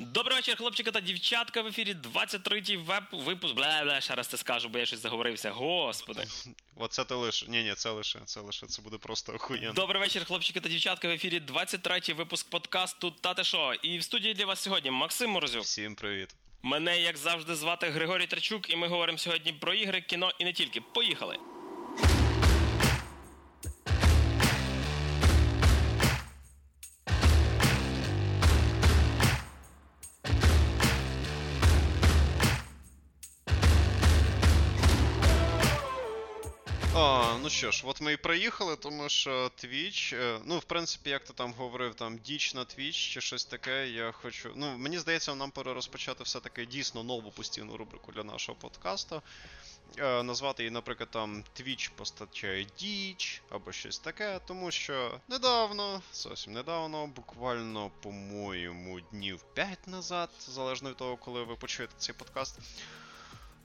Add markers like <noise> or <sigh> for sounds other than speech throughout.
Добрий вечір, хлопчики та дівчатка. В ефірі 23-й веб випуск. Бля, бля, ще раз це скажу, бо я щось заговорився. Господи. <laughs> Оце ти лише. Ні, ні, це лише, це лише, це буде просто охуєнно. Добрий вечір, хлопчики та дівчатка. В ефірі 23-й випуск подкасту Тате Шо. І в студії для вас сьогодні Максим Морозюк. Всім привіт. Мене, як завжди, звати Григорій Трачук, і ми говоримо сьогодні про ігри, кіно і не тільки. Поїхали! Ну що ж, от ми і приїхали, тому що Twitch, е, ну, в принципі, як ти там говорив, там діч на Twitch чи щось таке, я хочу. Ну, мені здається, нам пора розпочати все-таки дійсно нову постійну рубрику для нашого подкасту. Е, назвати її, наприклад, там Twitch постачає діч або щось таке, тому що недавно, зовсім недавно, буквально, по-моєму, днів 5 назад, залежно від того, коли ви почуєте цей подкаст.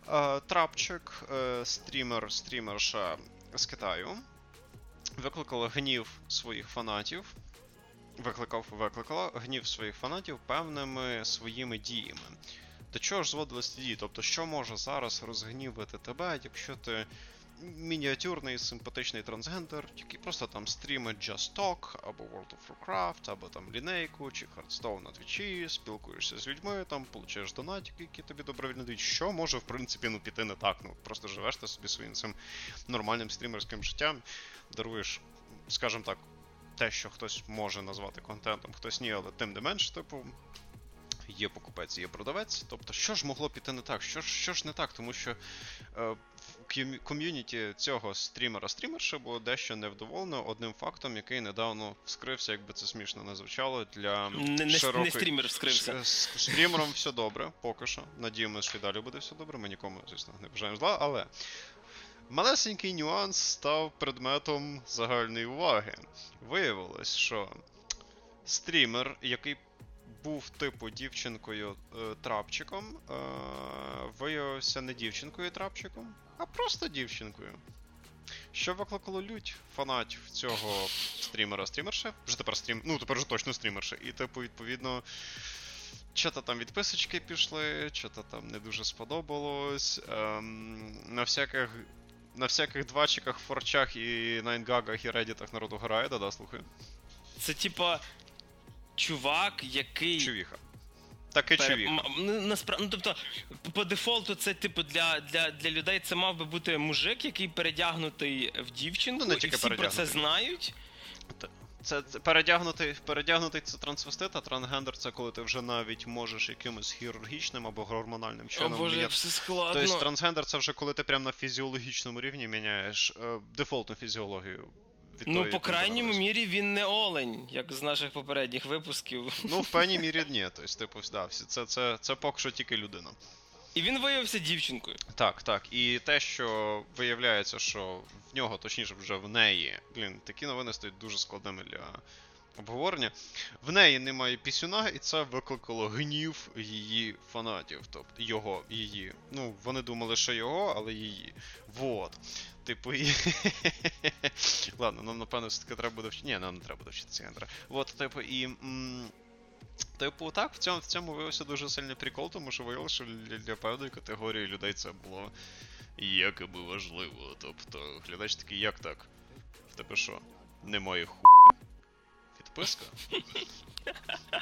Е, Трапчик, стрімер, стрімерша з Китаю, викликала гнів своїх фанатів. Викликав, викликала гнів своїх фанатів певними своїми діями. До чого ж зводились ті дії? Тобто, що може зараз розгнівити тебе, якщо ти мініатюрний симпатичний трансгендер, який просто там стрімить Just Talk, або World of Warcraft, або там лінейку, чи Hearthstone на твічі, спілкуєшся з людьми, там получаєш донатики, які тобі добровільно дають. Що може, в принципі, ну піти не так? Ну просто живеш ти собі своїм цим нормальним стрімерським життям, даруєш, скажімо так, те, що хтось може назвати контентом, хтось ні, але тим не менш, типу. Є покупець, є продавець. Тобто, що ж могло піти не так? Що ж що ж не так? Тому що е, ком'юніті цього стрімера-стрімерша було дещо невдоволено одним фактом, який недавно вскрився, якби це смішно не звучало, для не, широкої... не стрімер вскрився. З, стрімером все добре, поки що. Надіємося, що і далі буде все добре. Ми нікому, звісно, не бажаємо зла, але. Малесенький нюанс став предметом загальної уваги. Виявилось, що стрімер, який був типу дівчинкою е, трапчиком, е, виявився не дівчинкою трапчиком, а просто дівчинкою. Що викликало лють фанатів цього стрімера стрімерша Вже тепер стрім. Ну, тепер вже точно стрімерша. І, типу, відповідно. Що-то там відписочки пішли, що-то там не дуже сподобалось. Ем, на всяких на всяких двачиках, форчах і найнгагах і реддітах народу грає, да-да, слухай. Це типа чувак, який. Чувіха. Таке Пере... чувіха. Насправді, ну, тобто, по дефолту, це, типу, для для, для людей це мав би бути мужик, який передягнутий в дівчинку, ну, не тільки і всі про це знають. Це, це передягнутий передягнутий це трансвестит, а трансгендер це коли ти вже навіть можеш якимось хірургічним або гормональним чином. О, Боже, все складно. Тобто трансгендер це вже коли ти прямо на фізіологічному рівні міняєш е, дефолтну фізіологію. Від ну, по крайньому мірі, він не олень, як з наших попередніх випусків. Ну, в певній мірі <laughs> ні. Тобто, типу, да, це, це, це поки що тільки людина. І він виявився дівчинкою. Так, так. І те, що виявляється, що в нього, точніше, вже в неї, блін, такі новини стають дуже складними для обговорення. В неї немає пісюна, і це викликало гнів її фанатів. Тобто його, її. Ну, вони думали, що його, але її. Вот. Типу, і. <laughs> Ладно, нам напевно все-таки треба буде вчити. Ні, нам не треба буде вчитися. Вот, типу, і. М- Типу, так, в цьому в цьому виявився дуже сильний прикол, тому що виявилося, що для, для певної категорії людей це було якоби важливо. Тобто, глядач такий, як так? В тебе що? Немає ху. Підписка?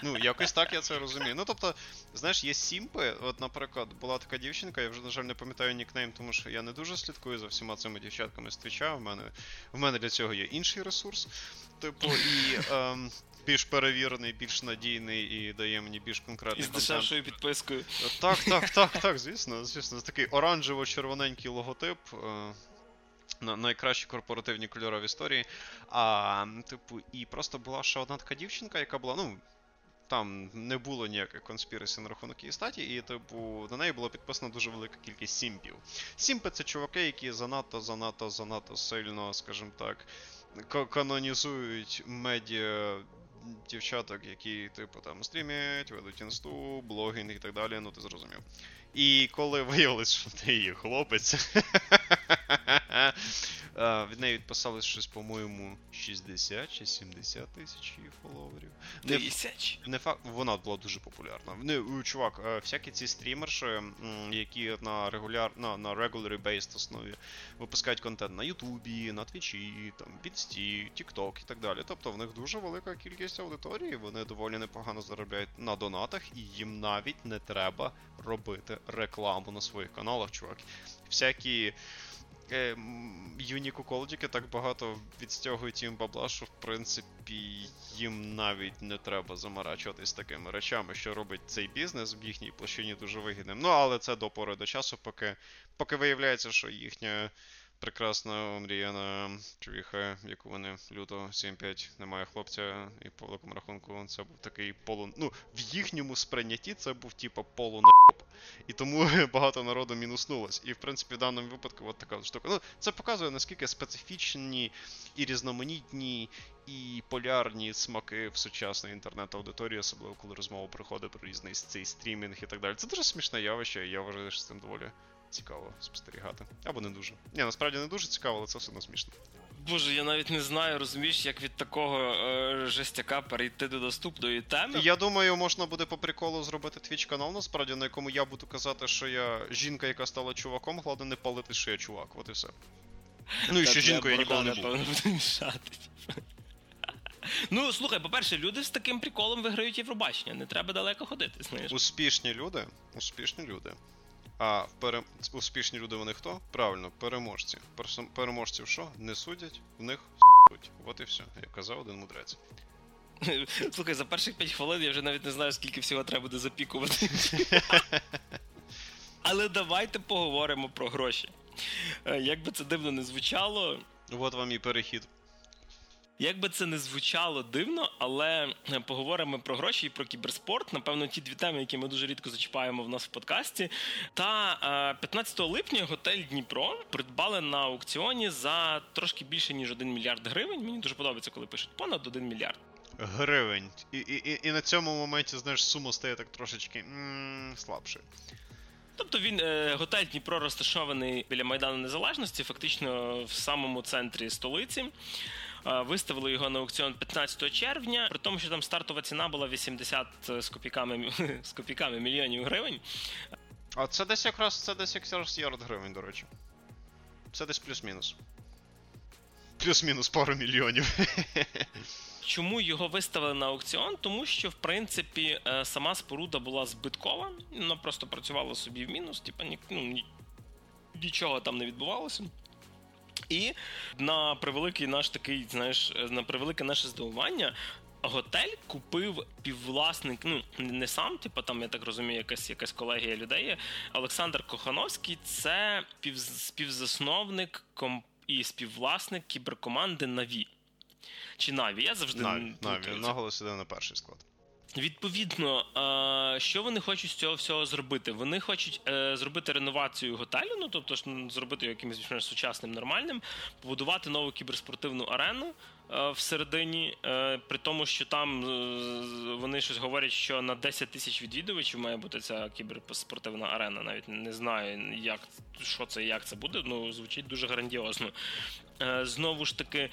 Ну, якось так я це розумію. Ну, тобто, знаєш, є сімпи. От, наприклад, була така дівчинка, я вже, на жаль, не пам'ятаю нікнейм, тому що я не дуже слідкую за всіма цими дівчатками з твіча. В мене в мене для цього є інший ресурс. Типу, і. Ем, більш перевірений, більш надійний і дає мені більш конкретний І з дешевшою підпискою. Так, так, так, так, звісно, звісно. Такий оранжево-червоненький логотип. Е, найкращі корпоративні кольори в історії. А, типу, і просто була ще одна така дівчинка, яка була, ну. Там не було ніяких конспірацій на рахунок її статі, і, типу, на неї було підписано дуже велика кількість сімпів. Сімпи це чуваки, які занадто, занадто, занадто сильно, скажімо так, канонізують медіа дівчаток, які, типу, там стрімять, ведуть інсту, блогінг і так далі, ну ти зрозумів. І коли виявилось, що ти її хлопець, <laughs> Е, від неї відписалось щось, по-моєму, 60 чи 70 тисяч її фоловерів. Не, Тисяч. не факт, вона була дуже популярна. Не, чувак, е, всякі ці стрімерші, які на регуляр, на, на regular based основі випускають контент на Ютубі, на Твічі, там, Підсті, TikTok і так далі. Тобто в них дуже велика кількість аудиторії, вони доволі непогано заробляють на донатах, і їм навіть не треба робити рекламу на своїх каналах, чувак. Всякі е, м, юні куколдіки так багато відстягують їм бабла, що в принципі їм навіть не треба заморачуватись такими речами, що робить цей бізнес в їхній площині дуже вигідним. Ну але це до пори до часу, поки, поки виявляється, що їхня прекрасна омріяна човіха, яку вони люто 7-5 немає хлопця, і по великому рахунку це був такий полу. Ну, в їхньому сприйнятті це був типа полу на і тому <laughs> багато народу мінуснулось. І в принципі в даному випадку от така штука. Ну, це показує наскільки специфічні і різноманітні і полярні смаки в сучасної інтернет-аудиторії, особливо коли розмова приходить про різний цей стрімінг і так далі. Це дуже смішне явище, і я вважаю, що з цим доволі цікаво спостерігати. Або не дуже. Ні, насправді не дуже цікаво, але це все одно смішно. Боже, я навіть не знаю, розумієш, як від такого е, жестяка перейти до доступної теми. Я думаю, можна буде по приколу зробити твіч канал, насправді, на якому я буду казати, що я жінка, яка стала чуваком, головне не палити, що я чувак, от і все. Ну і що жінкою я ніколи не був. Ну, слухай, по-перше, люди з таким приколом виграють Євробачення. Не треба далеко ходити, знаєш. Успішні люди, успішні люди. А пере... успішні люди вони хто? Правильно, переможці. Персо- Переможців що? Не судять, в них с**уть. От і все, як казав один мудрець. <laughs> Слухай, за перших 5 хвилин я вже навіть не знаю, скільки всього треба буде запікувати. <laughs> Але давайте поговоримо про гроші. Е, Як би це дивно не звучало, От вам і перехід. Як би це не звучало дивно, але е, поговоримо про гроші і про кіберспорт. Напевно, ті дві теми, які ми дуже рідко зачіпаємо в нас в подкасті. Та е, 15 липня готель Дніпро придбали на аукціоні за трошки більше ніж 1 мільярд гривень. Мені дуже подобається, коли пишуть понад 1 мільярд. Гривень. І, і, і, і на цьому моменті, знаєш, сума стає так трошечки м- слабшою. Тобто він е, готель Дніпро розташований біля Майдану Незалежності, фактично в самому центрі столиці. Е, Виставили його на аукціон 15 червня, при тому, що там стартова ціна була 80 з копійками, <laughs> з копійками мільйонів гривень. А це десь якраз це десь якраз ярд гривень, до речі. Це десь плюс-мінус. Плюс-мінус пару мільйонів. <laughs> Чому його виставили на аукціон? Тому що, в принципі, е, сама споруда була збиткова, вона просто працювала собі в мінус, типа ні, ну, нічого там не відбувалося. І на превеликий наш такий, знаєш, на превелике наше здивування. Готель купив піввласник, ну не сам, типу, там я так розумію, якась якась колегія людей. Олександр Кохановський це пів, співзасновник комп- і співвласник кіберкоманди Наві. Чи Наві? Я завжди Наві, Наві, це. наголос іде на перший склад. Відповідно, що вони хочуть з цього всього зробити? Вони хочуть е, зробити реновацію готелю, ну тобто ж зробити його якимось більш-менш сучасним, нормальним, побудувати нову кіберспортивну арену е, всередині, е, при тому, що там вони щось говорять, що на 10 тисяч відвідувачів має бути ця кіберспортивна арена. Навіть не знаю, як що це і як це буде. Ну звучить дуже грандіозно. Е, Знову ж таки.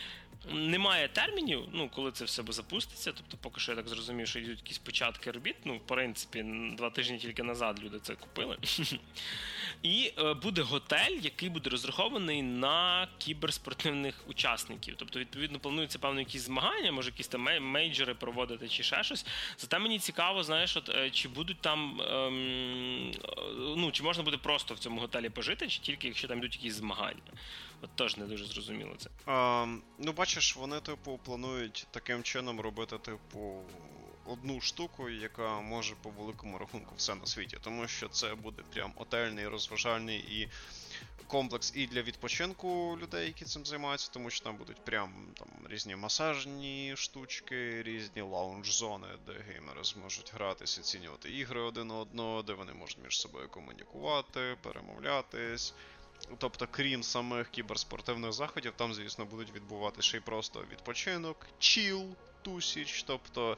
Немає термінів, ну коли це все запуститься. Тобто, поки що я так зрозумів, що йдуть якісь початки робіт. Ну, в принципі, два тижні тільки назад люди це купили. <laughs> І е, буде готель, який буде розрахований на кіберспортивних учасників. Тобто, відповідно, планується певно якісь змагання, може якісь там мей- мейджори проводити чи ще щось. Зате мені цікаво, знаєш, от е, чи будуть там ем, ну чи можна буде просто в цьому готелі пожити, чи тільки якщо там йдуть якісь змагання. От теж не дуже зрозуміло це. Ем, ну, бачиш, вони, типу, планують таким чином робити, типу, одну штуку, яка може по великому рахунку все на світі. Тому що це буде прям отельний, розважальний і комплекс і для відпочинку людей, які цим займаються, тому що там будуть прям там різні масажні штучки, різні лаунж-зони, де геймери зможуть гратися, оцінювати ігри один одного, де вони можуть між собою комунікувати, перемовлятись. Тобто, крім самих кіберспортивних заходів, там, звісно, будуть відбуватися ще й просто відпочинок, чіл, тусіч, тобто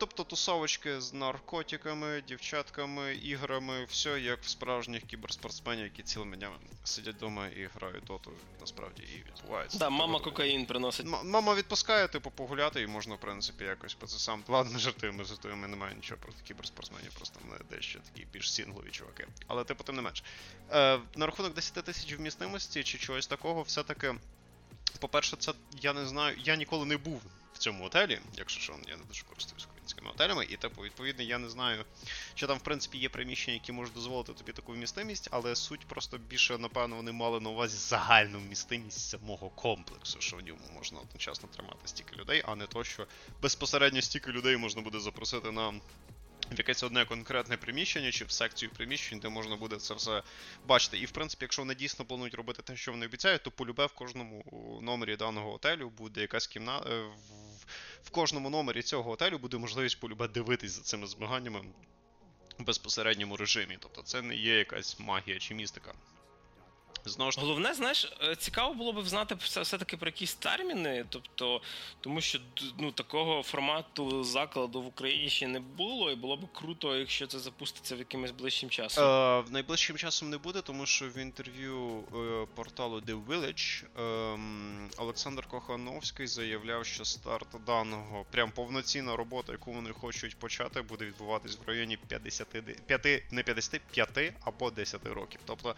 тобто тусовочки з наркотиками, дівчатками, іграми, все як в справжніх кіберспортсменів, які цілими днями сидять вдома і грають доту, насправді і відбувається. Да, мама кокаїн приносить. М- мама відпускає, типу, погуляти, і можна, в принципі, якось по це сам. Ладно, жартуємо, жартуємо, немає нічого проти кіберспортсменів, просто вони дещо такі більш сінглові чуваки. Але, типу, тим не менш. Е, на рахунок 10 тисяч вмістимості чи чогось такого, все-таки. По-перше, це я не знаю, я ніколи не був в цьому готелі, якщо що, я не дуже користуюсь українськими готелями, і типу, відповідно, я не знаю, чи там, в принципі, є приміщення, які можуть дозволити тобі таку вмістимість, але суть просто більше, напевно, вони мали на увазі загальну вмістимість самого комплексу, що в ньому можна одночасно тримати стільки людей, а не то, що безпосередньо стільки людей можна буде запросити на. В якесь одне конкретне приміщення чи в секцію приміщень, де можна буде це все бачити. І в принципі, якщо вони дійсно планують робити те, що вони обіцяють, то полюбе в кожному номері даного готелю буде якась кімната. В, в кожному номері цього готелю буде можливість полюбе дивитись за цими змаганнями в безпосередньому режимі. Тобто це не є якась магія чи містика. Знову ж Головне, знаєш, е, цікаво було б знати все- все-таки про якісь терміни, тобто, тому що ну, такого формату закладу в Україні ще не було, і було б круто, якщо це запуститься в якимось ближчим часом. Е, найближчим часом не буде, тому що в інтерв'ю е, порталу The Village ем, Олександр Кохановський заявляв, що старт даного прям повноцінна робота, яку вони хочуть почати, буде відбуватись в районі 50, 5, не 55 або 10 років. Тобто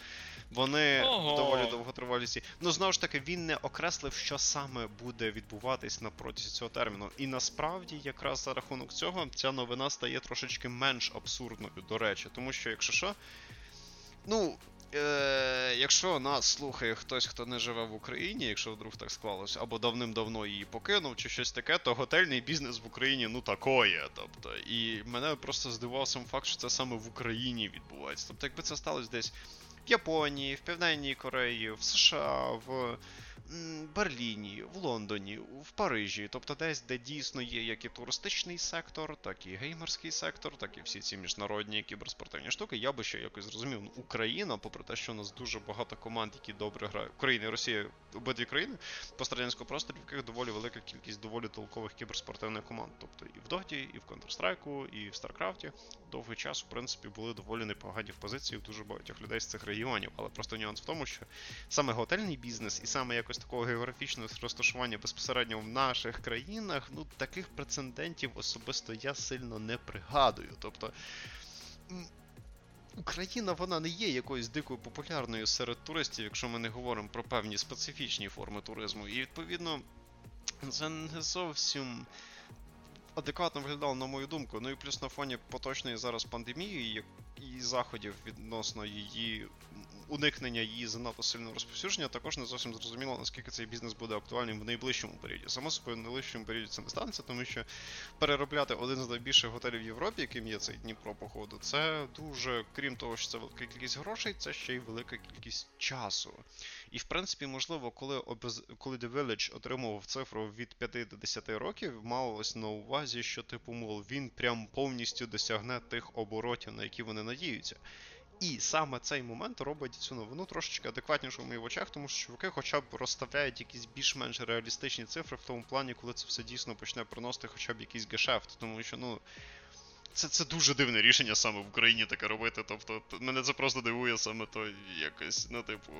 вони Ого. доволі довготривалісті. Ну знову ж таки, він не окреслив, що саме буде відбуватись на протязі цього терміну. І насправді, якраз за рахунок цього, ця новина стає трошечки менш абсурдною, до речі, тому що, якщо що, ну. Е, якщо нас слухає хтось, хто не живе в Україні, якщо вдруг так склалося, або давним-давно її покинув, чи щось таке, то готельний бізнес в Україні ну такое. Тобто, і мене просто здивував сам факт, що це саме в Україні відбувається. Тобто, якби це сталося десь Японії, в Південній Кореї, в США, в Берліні, в Лондоні, в Парижі, тобто десь, де дійсно є як і туристичний сектор, так і геймерський сектор, так і всі ці міжнародні кіберспортивні штуки, я би ще якось зрозумів. Ну, Україна, попри те, що у нас дуже багато команд, які добре грають. Україна і Росія, обидві країни пострадянського просторі, в яких доволі велика кількість доволі толкових кіберспортивних команд. Тобто і в Доті, і в Counter-Strike, і в Старкрафті довгий час, в принципі, були доволі непогані в позиції в дуже багатьох людей з цих регіонів. Але просто нюанс в тому, що саме готельний бізнес і саме якось такого географічного розташування безпосередньо в наших країнах, ну таких прецедентів особисто я сильно не пригадую. Тобто. Україна вона не є якоюсь дикою популярною серед туристів, якщо ми не говоримо про певні специфічні форми туризму. І відповідно це не зовсім адекватно виглядало, на мою думку. Ну і плюс на фоні поточної зараз пандемії і заходів відносно її уникнення її занадто сильного розповсюдження, також не зовсім зрозуміло, наскільки цей бізнес буде актуальним в найближчому періоді. Само собою, в найближчому періоді це не станеться, тому що переробляти один з найбільших готелів Європі, яким є цей Дніпро, походу, це дуже, крім того, що це велика кількість грошей, це ще й велика кількість часу. І в принципі, можливо, коли обез... коли The Village отримував цифру від 5 до 10 років, малось на увазі, що типу, мов, він прям повністю досягне тих оборотів, на які вони надіються. І саме цей момент робить цю новину трошечки адекватнішу в моїх очах, тому що чуваки хоча б розставляють якісь більш-менш реалістичні цифри в тому плані, коли це все дійсно почне приносити хоча б якийсь гешефт. Тому що, ну. Це, це дуже дивне рішення саме в Україні таке робити. Тобто, мене це просто дивує саме то якось, ну, типу.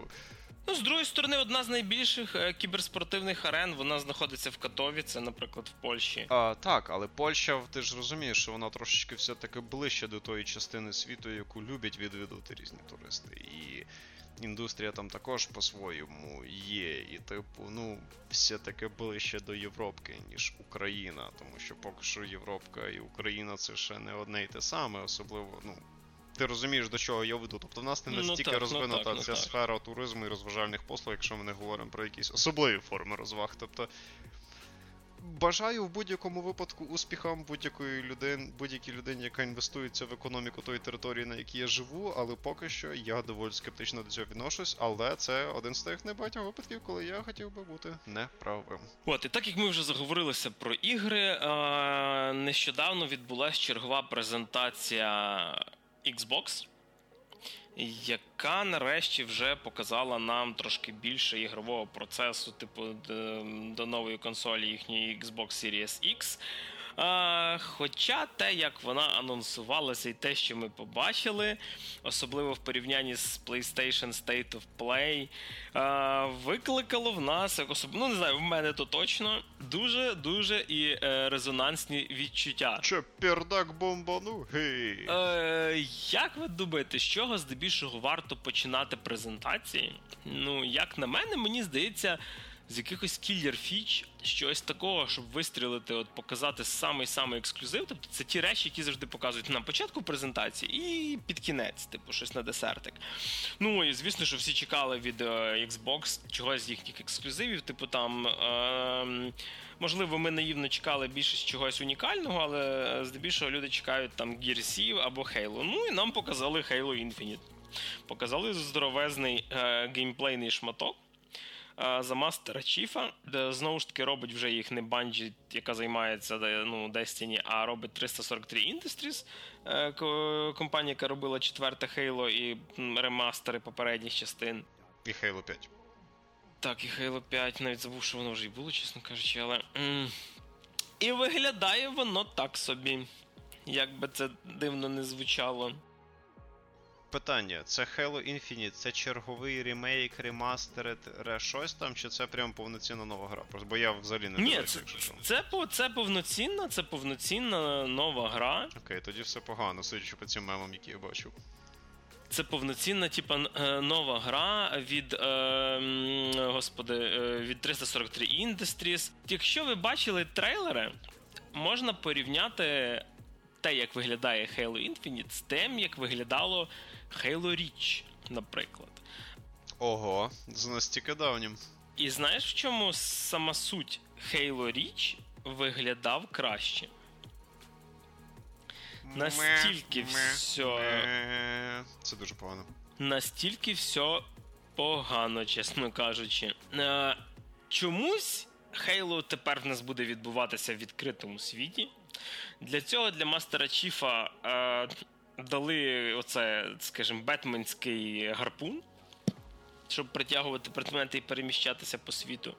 Ну, з другої сторони, одна з найбільших е, кіберспортивних арен, вона знаходиться в Катові, це, наприклад, в Польщі. А, так, але Польща, ти ж розумієш, що вона трошечки все-таки ближче до тої частини світу, яку люблять відвідувати різні туристи. І індустрія там також по-своєму є. І, типу, ну, все-таки ближче до Європки, ніж Україна. Тому що поки що Європка і Україна це ще не одне й те саме, особливо, ну. Ти розумієш, до чого я веду. Тобто в нас не Ну, настільки так, ну, розвинута так, ну, ця так. сфера туризму і розважальних послуг, якщо ми не говоримо про якісь особливі форми розваг. Тобто Бажаю в будь-якому випадку успіхам будь-якої людини, будь-якій людині, яка інвестується в економіку тої території, на якій я живу, але поки що я доволі скептично до цього відношусь, але це один з тих небагатьох випадків, коли я хотів би бути неправим. От, і так як ми вже заговорилися про ігри, е, нещодавно відбулася чергова презентація Xbox, яка нарешті вже показала нам трошки більше ігрового процесу, типу, до, нової консолі їхньої Xbox Series X. А, Хоча те, як вона анонсувалася, і те, що ми побачили, особливо в порівнянні з PlayStation State of Play, а, викликало в нас, як особ... ну не знаю, в мене то точно дуже-дуже і е, резонансні відчуття. Че, пердак бомбану? Гей. Е, Як ви думаєте, з чого здебільшого варто починати презентації? Ну, як на мене, мені здається з якихось кіллер фіч, щось такого, щоб вистрілити, от показати самий-самий ексклюзив. Тобто це ті речі, які завжди показують на початку презентації і під кінець, типу, щось на десертик. Ну і звісно, що всі чекали від е, Xbox чогось з їхніх ексклюзивів, типу там. Е, Можливо, ми наївно чекали більше чогось унікального, але здебільшого люди чекають там Gears або Halo. Ну і нам показали Halo Infinite. Показали здоровезний е, геймплейний шматок за мастера Чіфа, де знову ж таки робить вже їх не Bungie, яка займається ну, Destiny, а робить 343 Industries, е, компанія, яка робила четверте Halo і ремастери попередніх частин. І Halo 5. Так, і Halo 5, навіть забув, що воно вже й було, чесно кажучи, але. І виглядає воно так собі. Як би це дивно не звучало питання: це Halo Infinite, це черговий ремейк, ремастеред, ре щось там, чи це прям повноцінна нова гра? Просто бо я взагалі не Ні, це, це, це повноцінна, це повноцінна нова гра. Окей, тоді все погано, судячи по цим мемам, які я бачив. Це повноцінна, типа, е, нова гра від е, господи, від 343 Industries. Якщо ви бачили трейлери, можна порівняти те, як виглядає Halo Infinite, з тим, як виглядало Halo Reach, наприклад. Ого, з настільки давнім. І знаєш, в чому сама суть Halo Reach виглядав краще? Настільки все. Це дуже погано. Настільки все погано, чесно кажучи. Е, чомусь Halo тепер в нас буде відбуватися в відкритому світі. Для цього для Мастера Чіфа е, дали оце, скажімо, бетменський гарпун, щоб притягувати предмети і переміщатися по світу.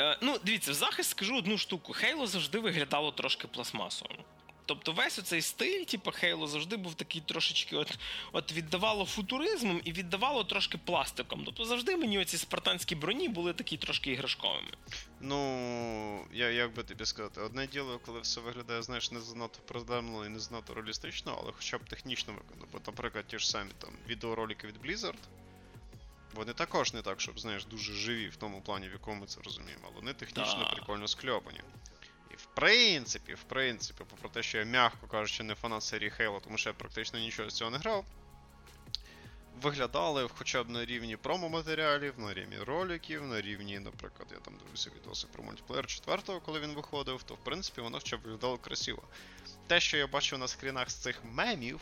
Е, ну, дивіться, в захист скажу одну штуку. Хейло завжди виглядало трошки пластмасовим. Тобто весь оцей стиль, типу Хейло, завжди був такий трошечки от от віддавало футуризмом і віддавало трошки пластиком. Тобто завжди мені оці спартанські броні були такі трошки іграшковими. Ну, я як би тобі сказати, одне діло, коли все виглядає, знаєш, не занадто приземлено і не занадто реалістично, але хоча б технічно виконано. Бо, наприклад, ті ж самі там відеоролики від Blizzard. Вони також не так, щоб, знаєш, дуже живі в тому плані, в якому ми це розуміємо, але вони технічно да. прикольно скльопані принципі, в принципі, попри те, що я, м'яко кажучи, не фанат серії Halo, тому що я практично нічого з цього не грав. Виглядали хоча б на рівні промо-матеріалів, на рівні роликів, на рівні, наприклад, я там дивився відоси про мультиплеєр 4 коли він виходив, то в принципі воно хоча б виглядало красиво. Те, що я бачив на скрінах з цих мемів,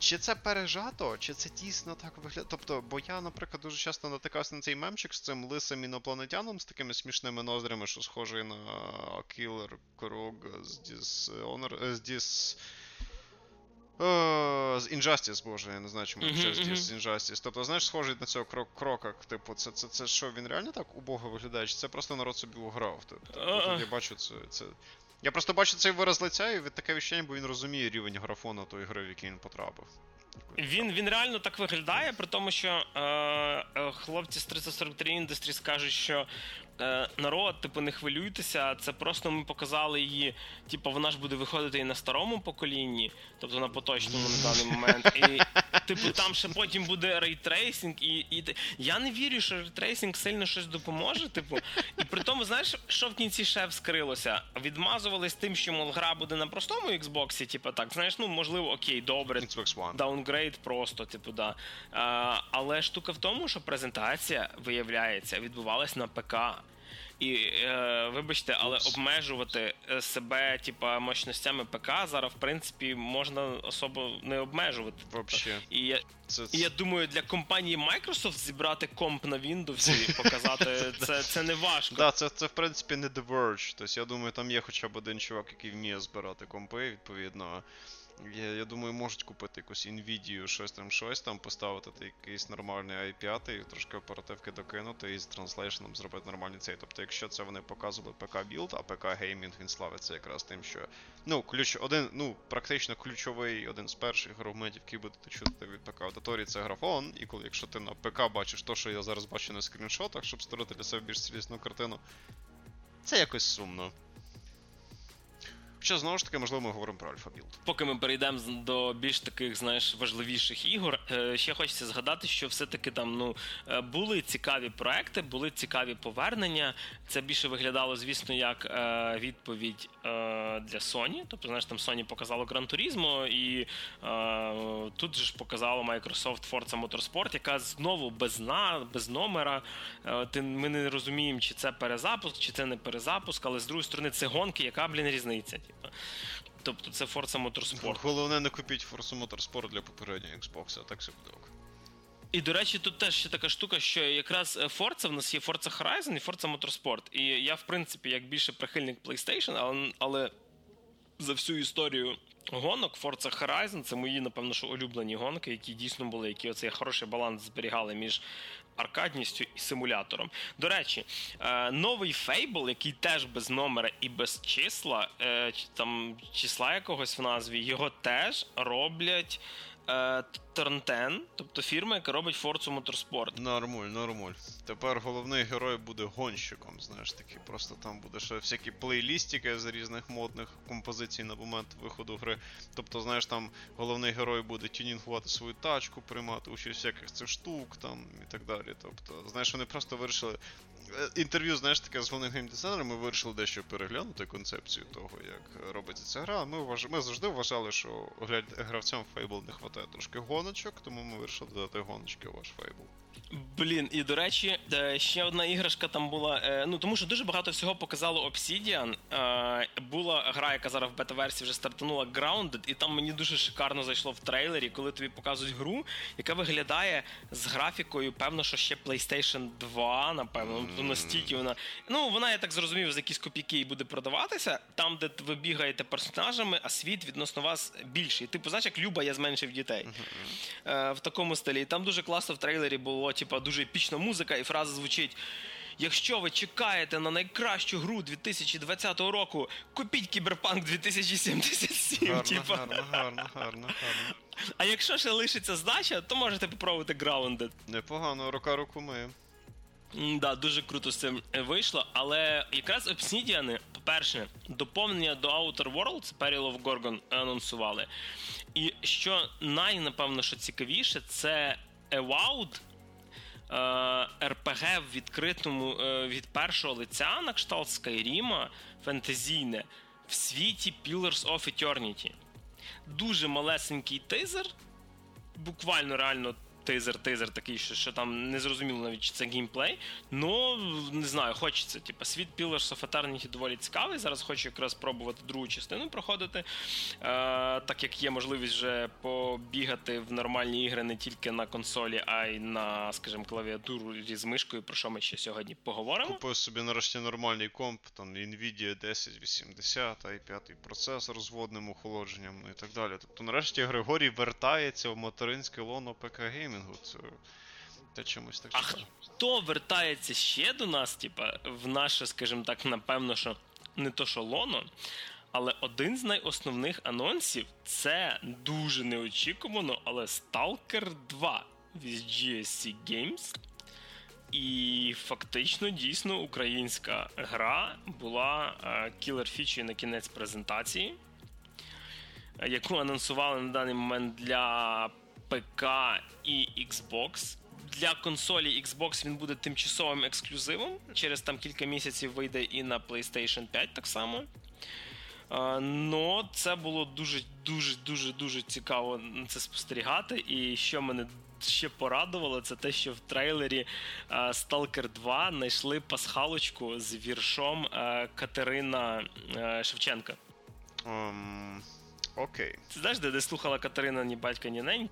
чи це пережато, чи це дійсно так виглядає? Тобто, бо я, наприклад, дуже часто натикався на цей мемчик з цим лисим інопланетяном з такими смішними ноздрями, що схожий на Killer Krog з Dishonor, е, з Dis... Uh, з Injustice, боже, я не знаю, чому ще з Injustice. Тобто, знаєш, схожий на цього крок крока, типу, це це, це що, він реально так убого виглядає? Чи це просто народ собі уграв? Тобто. Я бачу це. це я просто бачу цей вираз лиця, і від таке відчуття, бо він розуміє рівень графону тої гри, в який він потрапив. Він він реально так виглядає, при тому, що е, е, хлопці з 343 Industries скажуть, що народ, типу, не хвилюйтеся, це просто ми показали її. Типу, вона ж буде виходити і на старому поколінні, тобто на поточному на даний момент. І, типу, там ще потім буде ray tracing, і і я не вірю, що ray tracing сильно щось допоможе. Типу, і при тому, знаєш, що в кінці ще вскрилося? Відмазувались тим, що мол, гра буде на простому Xbox, типу, так, знаєш, ну можливо, окей, добре, downgrade просто, типу, да. А, Але штука в тому, що презентація виявляється, відбувалась на ПК. І е, вибачте, але обмежувати е, себе, типа, мощностями ПК зараз, в принципі, можна особо не обмежувати. Вообще. І я це, і я думаю, для компанії Microsoft зібрати комп на Windows і показати <laughs> це це не важко. Так, це, це в принципі не The Verge. Тобто, я думаю, там є хоча б один чувак, який вміє збирати компи, відповідно. Я я думаю, можуть купити якусь Nvidia, щось там, щось там, поставити якийсь нормальний i5, трошки оперативки докинути і з транслейшеном зробити нормальний цей. Тобто, якщо це вони показували ПК build, а ПК геймінг він славиться якраз тим, що ну, ключ один, ну, практично ключовий, один з перших аргументів, який будете чути від ПК аудиторії, це графон. І коли якщо ти на ПК бачиш те, що я зараз бачу на скріншотах, щоб створити для себе більш цілісну картину, це якось сумно. Хоча знову ж таки, можливо, ми говоримо про alpha build. Поки ми перейдемо до більш таких, знаєш, важливіших ігор, е, ще хочеться згадати, що все-таки там ну е, були цікаві проекти, були цікаві повернення. Це більше виглядало, звісно, як е, відповідь для Sony. Тобто, знаєш, там Sony показало Gran Turismo, і тут же ж показало Microsoft Forza Motorsport, яка знову без на, без номера. Ми не розуміємо, чи це перезапуск, чи це не перезапуск, але з другої сторони, це гонки, яка, блін, різниця. Тобто це Forza Motorsport. Головне, не купіть Forza Motorsport для попереднього Xbox, а так все буде ок. І, до речі, тут теж ще така штука, що якраз Forza в нас є Forza Horizon і Forza Motorsport. І я, в принципі, як більше прихильник PlayStation, але, але за всю історію гонок Forza Horizon це мої, напевно, що улюблені гонки, які дійсно були, які оцей хороший баланс зберігали між аркадністю і симулятором. До речі, е, новий Fable, який теж без номера і без числа, е, там числа якогось в назві, його теж роблять. Торнтен, тобто фірма, яка робить Forza Motorsport. Нормуль, нормуль. Тепер головний герой буде гонщиком. Знаєш таки, просто там буде ще всякі плейлістики з різних модних композицій на момент виходу гри. Тобто, знаєш, там головний герой буде тюнінгувати свою тачку, приймати участь всяких цих штук там і так далі. Тобто, знаєш, вони просто вирішили. Е, інтерв'ю, знаєш, таке з головним геймдизайнером, ми вирішили дещо переглянути концепцію того, як робиться ця гра. Ми вваж... ми завжди вважали, що гравцям Fable не вистачає трошки гоночок, тому ми вирішили додати гоночки у ваш Fable. Блін, і до речі, е, ще одна іграшка там була. Е, ну тому що дуже багато всього показало Obsidian. Е, була гра, яка зараз в бета-версії вже стартанула Grounded, і там мені дуже шикарно зайшло в трейлері, коли тобі показують гру, яка виглядає з графікою, певно, що ще PlayStation 2, напевно. Mm. Настільки вона. Ну, вона, я так зрозумів, за якісь копійки і буде продаватися. Там, де ви бігаєте персонажами, а світ відносно вас більший. Типу, знаєш, як Люба, я зменшив дітей. Mm-hmm. В такому стилі. І там дуже класно в трейлері було типа, дуже епічна музика, і фраза звучить. Якщо ви чекаєте на найкращу гру 2020 року, купіть Кіберпанк 2077. Гарно, типа. гарно, гарно, гарно, гарно. А якщо ще лишиться здача, то можете попробувати Grounded. Непогано, рука руку миє. Да, дуже круто з цим вийшло. Але якраз Obsidian, по-перше, доповнення до Outer Worlds Peril of Gorgon анонсували. І що найнапевно, що цікавіше, це Avowed, Е, РПГ в відкритому е, від першого лиця на кшталт Скайріма фентезійне в світі Pillars of Eternity. Дуже малесенький тизер, буквально реально тизер-тизер такий, що що там не зрозуміло навіть чи це геймплей. Ну не знаю, хочеться. Типу, світ Pillars of Eternity доволі цікавий. Зараз хочу якраз спробувати другу частину проходити. Е, Так як є можливість вже побігати в нормальні ігри не тільки на консолі, а й на, скажімо, клавіатуру з мишкою, про що ми ще сьогодні поговоримо. Купив собі нарешті нормальний комп, там Nvidia 1080, i 5 процесор з водним охолодженням ну і так далі. Тобто, нарешті Григорій вертається в материнське лоно ПК геймінгу. Це та чомусь так А хто вертається ще до нас, типа, в наше, скажімо так, напевно, що не то, що лоно. Але один з найосновних анонсів це дуже неочікувано, але Stalker 2 від GSC Games. І фактично дійсно українська гра була кілер фічою на кінець презентації, яку анонсували на даний момент для ПК і Xbox. Для консолі Xbox він буде тимчасовим ексклюзивом. Через там кілька місяців вийде і на PlayStation 5 так само. Ну, це було дуже дуже дуже дуже цікаво це спостерігати. І що мене ще порадувало, це те, що в трейлері Stalker 2 знайшли пасхалочку з віршом Катерина Шевченка. Um, окей. Ти знаєш, де, де слухала Катерина ні батька, ні нень?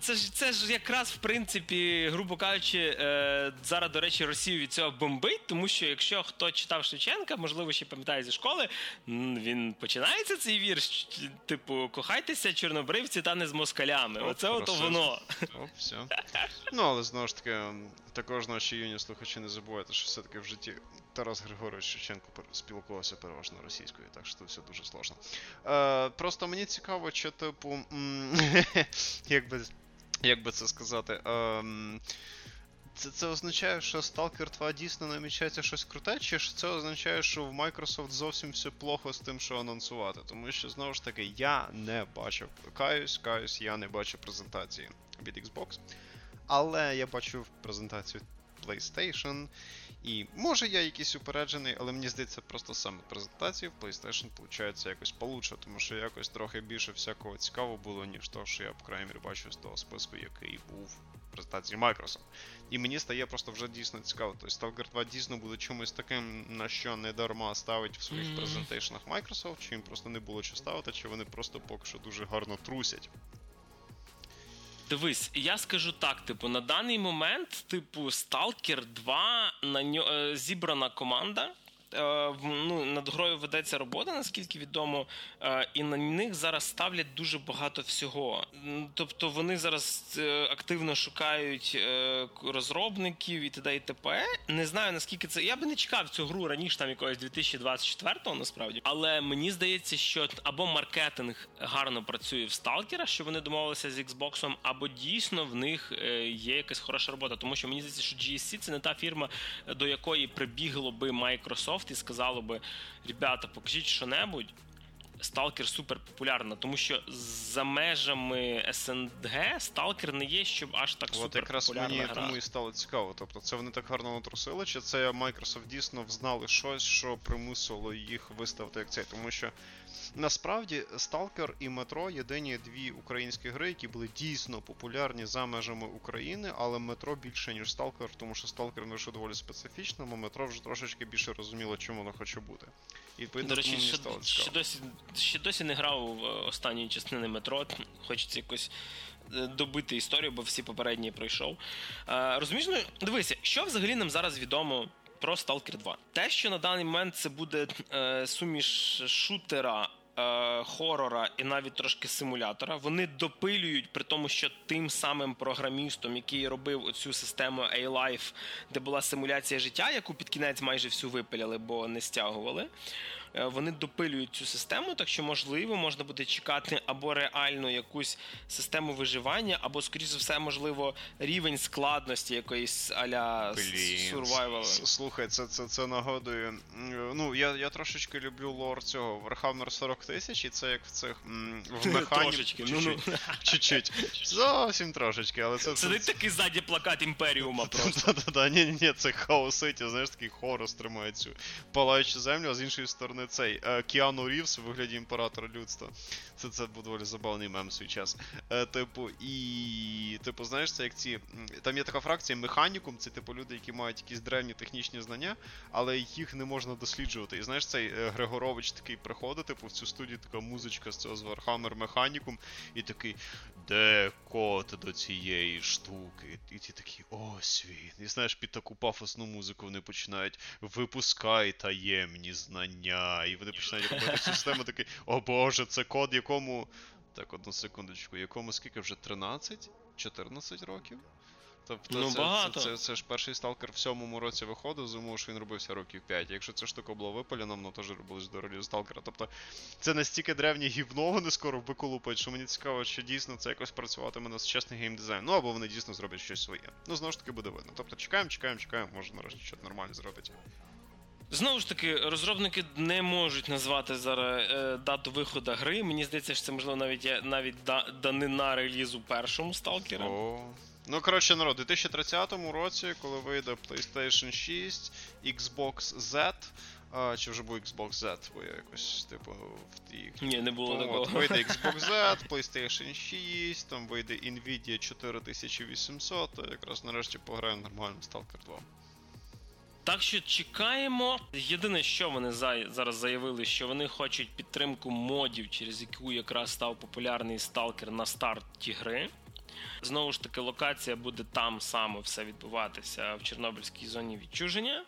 Це ж це ж якраз в принципі, грубо кажучи, е, зараз, до речі, Росію від цього бомбить, тому що якщо хто читав Шевченка, можливо, ще пам'ятає зі школи, він починається цей вірш, типу, кохайтеся, чорнобривці, та не з москалями. Оп, Оце ото воно. Оп, все. Ну, але знову ж таки, також наші юні слухачі не забувайте, що все-таки в житті Тарас Григорович Шевченко спілкувався переважно російською, так що все дуже сложно. Е, Просто мені цікаво, чи, типу, <laughs> як би як би це сказати. Е, це це означає, що Stalker 2 дійсно намічається щось круте, чи ж це означає, що в Microsoft зовсім все плохо з тим, що анонсувати? Тому що знову ж таки я не бачив. Каюсь, каюсь, я не бачив презентації від Xbox. Але я бачив презентацію PlayStation. І може я якийсь упереджений, але мені здається, просто саме презентації в PlayStation виходить якось получше, тому що якось трохи більше всякого цікавого було, ніж то, що я, по крайній мірі, бачу з того списку, який був в презентації Microsoft. І мені стає просто вже дійсно цікаво. Тобто Stalker 2 дійсно буде чимось таким, на що не дарма ставить в своїх презентейшнах Microsoft, чи їм просто не було що ставити, чи вони просто поки що дуже гарно трусять. Дивись, я скажу так: типу, на даний момент, типу, Stalker 2 на ньо... Е, зібрана команда. Е, ну, Над грою ведеться робота, наскільки відомо, е, і на них зараз ставлять дуже багато всього. Тобто вони зараз е, активно шукають розробників і т.д. і т.п. Не знаю наскільки це. Я би не чекав цю гру раніше там якогось 2024-го, насправді, але мені здається, що або маркетинг гарно працює в Сталкера, що вони домовилися з Xbox, або дійсно в них є якась хороша робота. Тому що мені здається, що GSC це не та фірма, до якої прибігло би Microsoft Microsoft і сказало би: ребята, покажіть що-небудь. Сталкер супер популярна, тому що за межами СНГ Сталкер не є, щоб аж так супер От якраз мені гра. тому і стало цікаво. Тобто це вони так гарно натрусили, чи це Microsoft дійсно взнали щось, що примусило їх виставити як цей, тому що Насправді, Stalker і Метро єдині дві українські гри, які були дійсно популярні за межами України, але метро більше, ніж Stalker, тому що Stalker не що доволі специфічним, а метро вже трошечки більше розуміло, чим воно хоче бути. І відповідно, До речі, мені ще, стало ще досі ще досі не грав в останньої частини метро. Хочеться якось. Е, добити історію, бо всі попередні пройшов. Е, розумієш, ну, дивися, що взагалі нам зараз відомо про Stalker 2. Те, що на даний момент це буде е, суміш шутера е, хорора і навіть трошки симулятора. Вони допилюють, при тому, що тим самим програмістом, який робив оцю систему A-Life, де була симуляція життя, яку під кінець майже всю випиляли, бо не стягували. Е, вони допилюють цю систему, так що можливо можна буде чекати або реально якусь систему виживання, або, скоріш за все, можливо, рівень складності якоїсь аля survival. Слухай, це це, це нагодує. Ну, я я трошечки люблю лор цього Warhammer 40 тисяч, і це як в цих в <laughs> механі. Трошечки, чуть-чуть. Ну, ну. <laughs> чуть-чуть. Зовсім трошечки, але це. Сидить це... такий ззаді плакат Імперіума <laughs> просто. Ні, ні, це хаоситі, знаєш, такий хорос тримає цю палаючу землю, а з іншої сторони цей е, Кіану Рівс у вигляді імператора людства. Це це був доволі забавний мем в свій час. Е, типу, і. Типу, знаєш, це як ці. Там є така фракція механікум, це типу люди, які мають якісь древні технічні знання, але їх не можна досліджувати. І знаєш, цей е, Григорович такий приходить, типу, в цю студію така музичка з цього з Warhammer Механікум, і такий. Де код до цієї штуки? І ті такі, ось він. І знаєш, під таку пафосну музику вони починають випускай таємні знання. І вони починають робити систему такий, о боже, це код, якому. Так, одну секундочку, якому скільки вже 13? 14 років? Тобто ну, це, багато. Це, це, це ж перший сталкер в сьомому році виходив, зумов, що він робився років 5. Якщо ця штука була випалена, воно теж робилось до ролі сталкера. Тобто це настільки древнє гівно вони скоро виколупають, що мені цікаво, чи дійсно це якось працюватиме на сучасний геймдизайн. Ну або вони дійсно зроблять щось своє. Ну, знову ж таки, буде видно. Тобто чекаємо, чекаємо, чекаємо, може нарешті щось нормально зробити. Знову ж таки, розробники не можуть назвати зараз е, дату виходу гри. Мені здається, що це можливо навіть навіть да, данина релізу першого Сталкера. О. Ну, коротше, народ, у 2030 році, коли вийде PlayStation 6, Xbox Z. А, Чи вже був Xbox Z, бо я якось, типу, в тій. Ні, не було такого. Вийде <laughs> Xbox Z, PlayStation 6, там вийде Nvidia 4800, то якраз нарешті пограємо нормально Stalker 2. Так що чекаємо. Єдине, що вони зараз заявили, що вони хочуть підтримку модів, через яку якраз став популярний сталкер на старті гри. Знову ж таки, локація буде там саме все відбуватися в Чорнобильській зоні відчуження.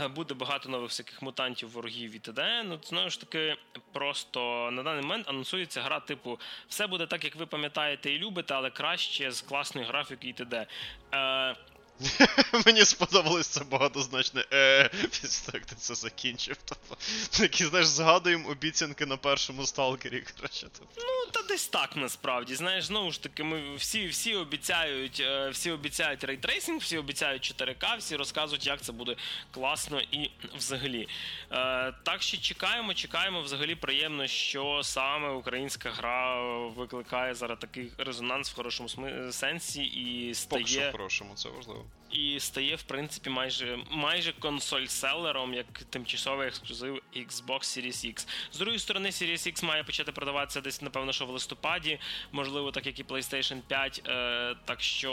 Е, буде багато нових всяких мутантів, ворогів і т.д. Ну, знову ж таки, просто на даний момент анонсується гра, типу, все буде так, як ви пам'ятаєте і любите, але краще з класної графіки і т.д. Е, <laughs> Мені сподобалось це багатозначне е <laughs> після як ти це закінчив. Тобто, такі, знаєш, згадуємо обіцянки на першому Сталкері. коротше. Тобто. Ну, та десь так насправді. Знаєш, знову ж таки, ми всі всі обіцяють е, всі обіцяють ray tracing, всі обіцяють 4К, всі розказують, як це буде класно і взагалі. Е, так що чекаємо, чекаємо. Взагалі приємно, що саме українська гра викликає зараз такий резонанс в хорошому сенсі і стає. Поки що в хорошому, це важливо і стає, в принципі, майже майже консоль-селером, як тимчасовий ексклюзив Xbox Series X. З другої сторони, Series X має почати продаватися десь, напевно, що в листопаді, можливо, так як і PlayStation 5. Е, Так що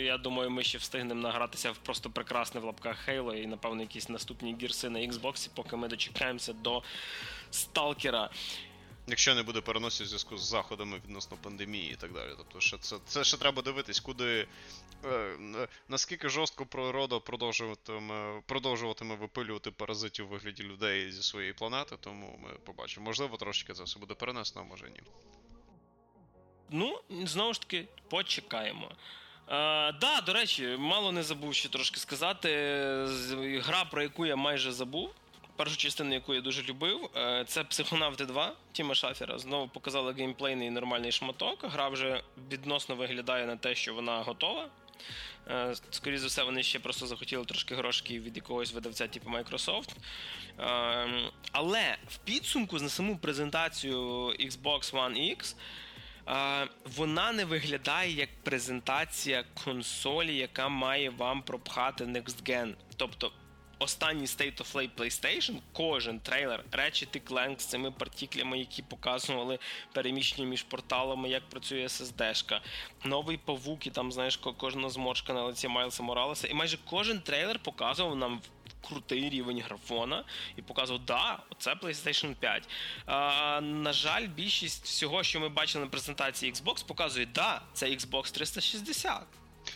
я думаю, ми ще встигнемо награтися в просто прекрасне в лапках Halo і, напевно, якісь наступні гірси на Xbox, поки ми дочекаємося до Сталкера. Якщо не буде переносів в зв'язку з заходами відносно пандемії і так далі. Тобто, що це це ще треба дивитись, куди е, наскільки жорстко природа продовжуватиме продовжуватиме випилювати паразитів у вигляді людей зі своєї планети, тому ми побачимо. Можливо, трошки це все буде перенесено, а може ні. Ну, знову ж таки, почекаємо. Е, да, до речі, мало не забув ще трошки сказати. Гра, про яку я майже забув першу частину, яку я дуже любив, е, це Психонавти 2 Тіма Шафера. Знову показали геймплейний нормальний шматок. Гра вже відносно виглядає на те, що вона готова. Е, скоріше за все, вони ще просто захотіли трошки грошки від якогось видавця, типу Microsoft. Е, але в підсумку на саму презентацію Xbox One X. Вона не виглядає як презентація консолі, яка має вам пропхати Next Gen. Тобто останній State of Play PlayStation, кожен трейлер Ratchet Clank з цими партіклями, які показували переміщення між порталами, як працює SSD-шка, новий павук і там, знаєш, кожна зморшка на лиці Майлса Моралеса. І майже кожен трейлер показував нам. Крутий рівень графона і показував, да, це PlayStation 5. А, На жаль, більшість всього, що ми бачили на презентації Xbox, показує, да, це Xbox 360.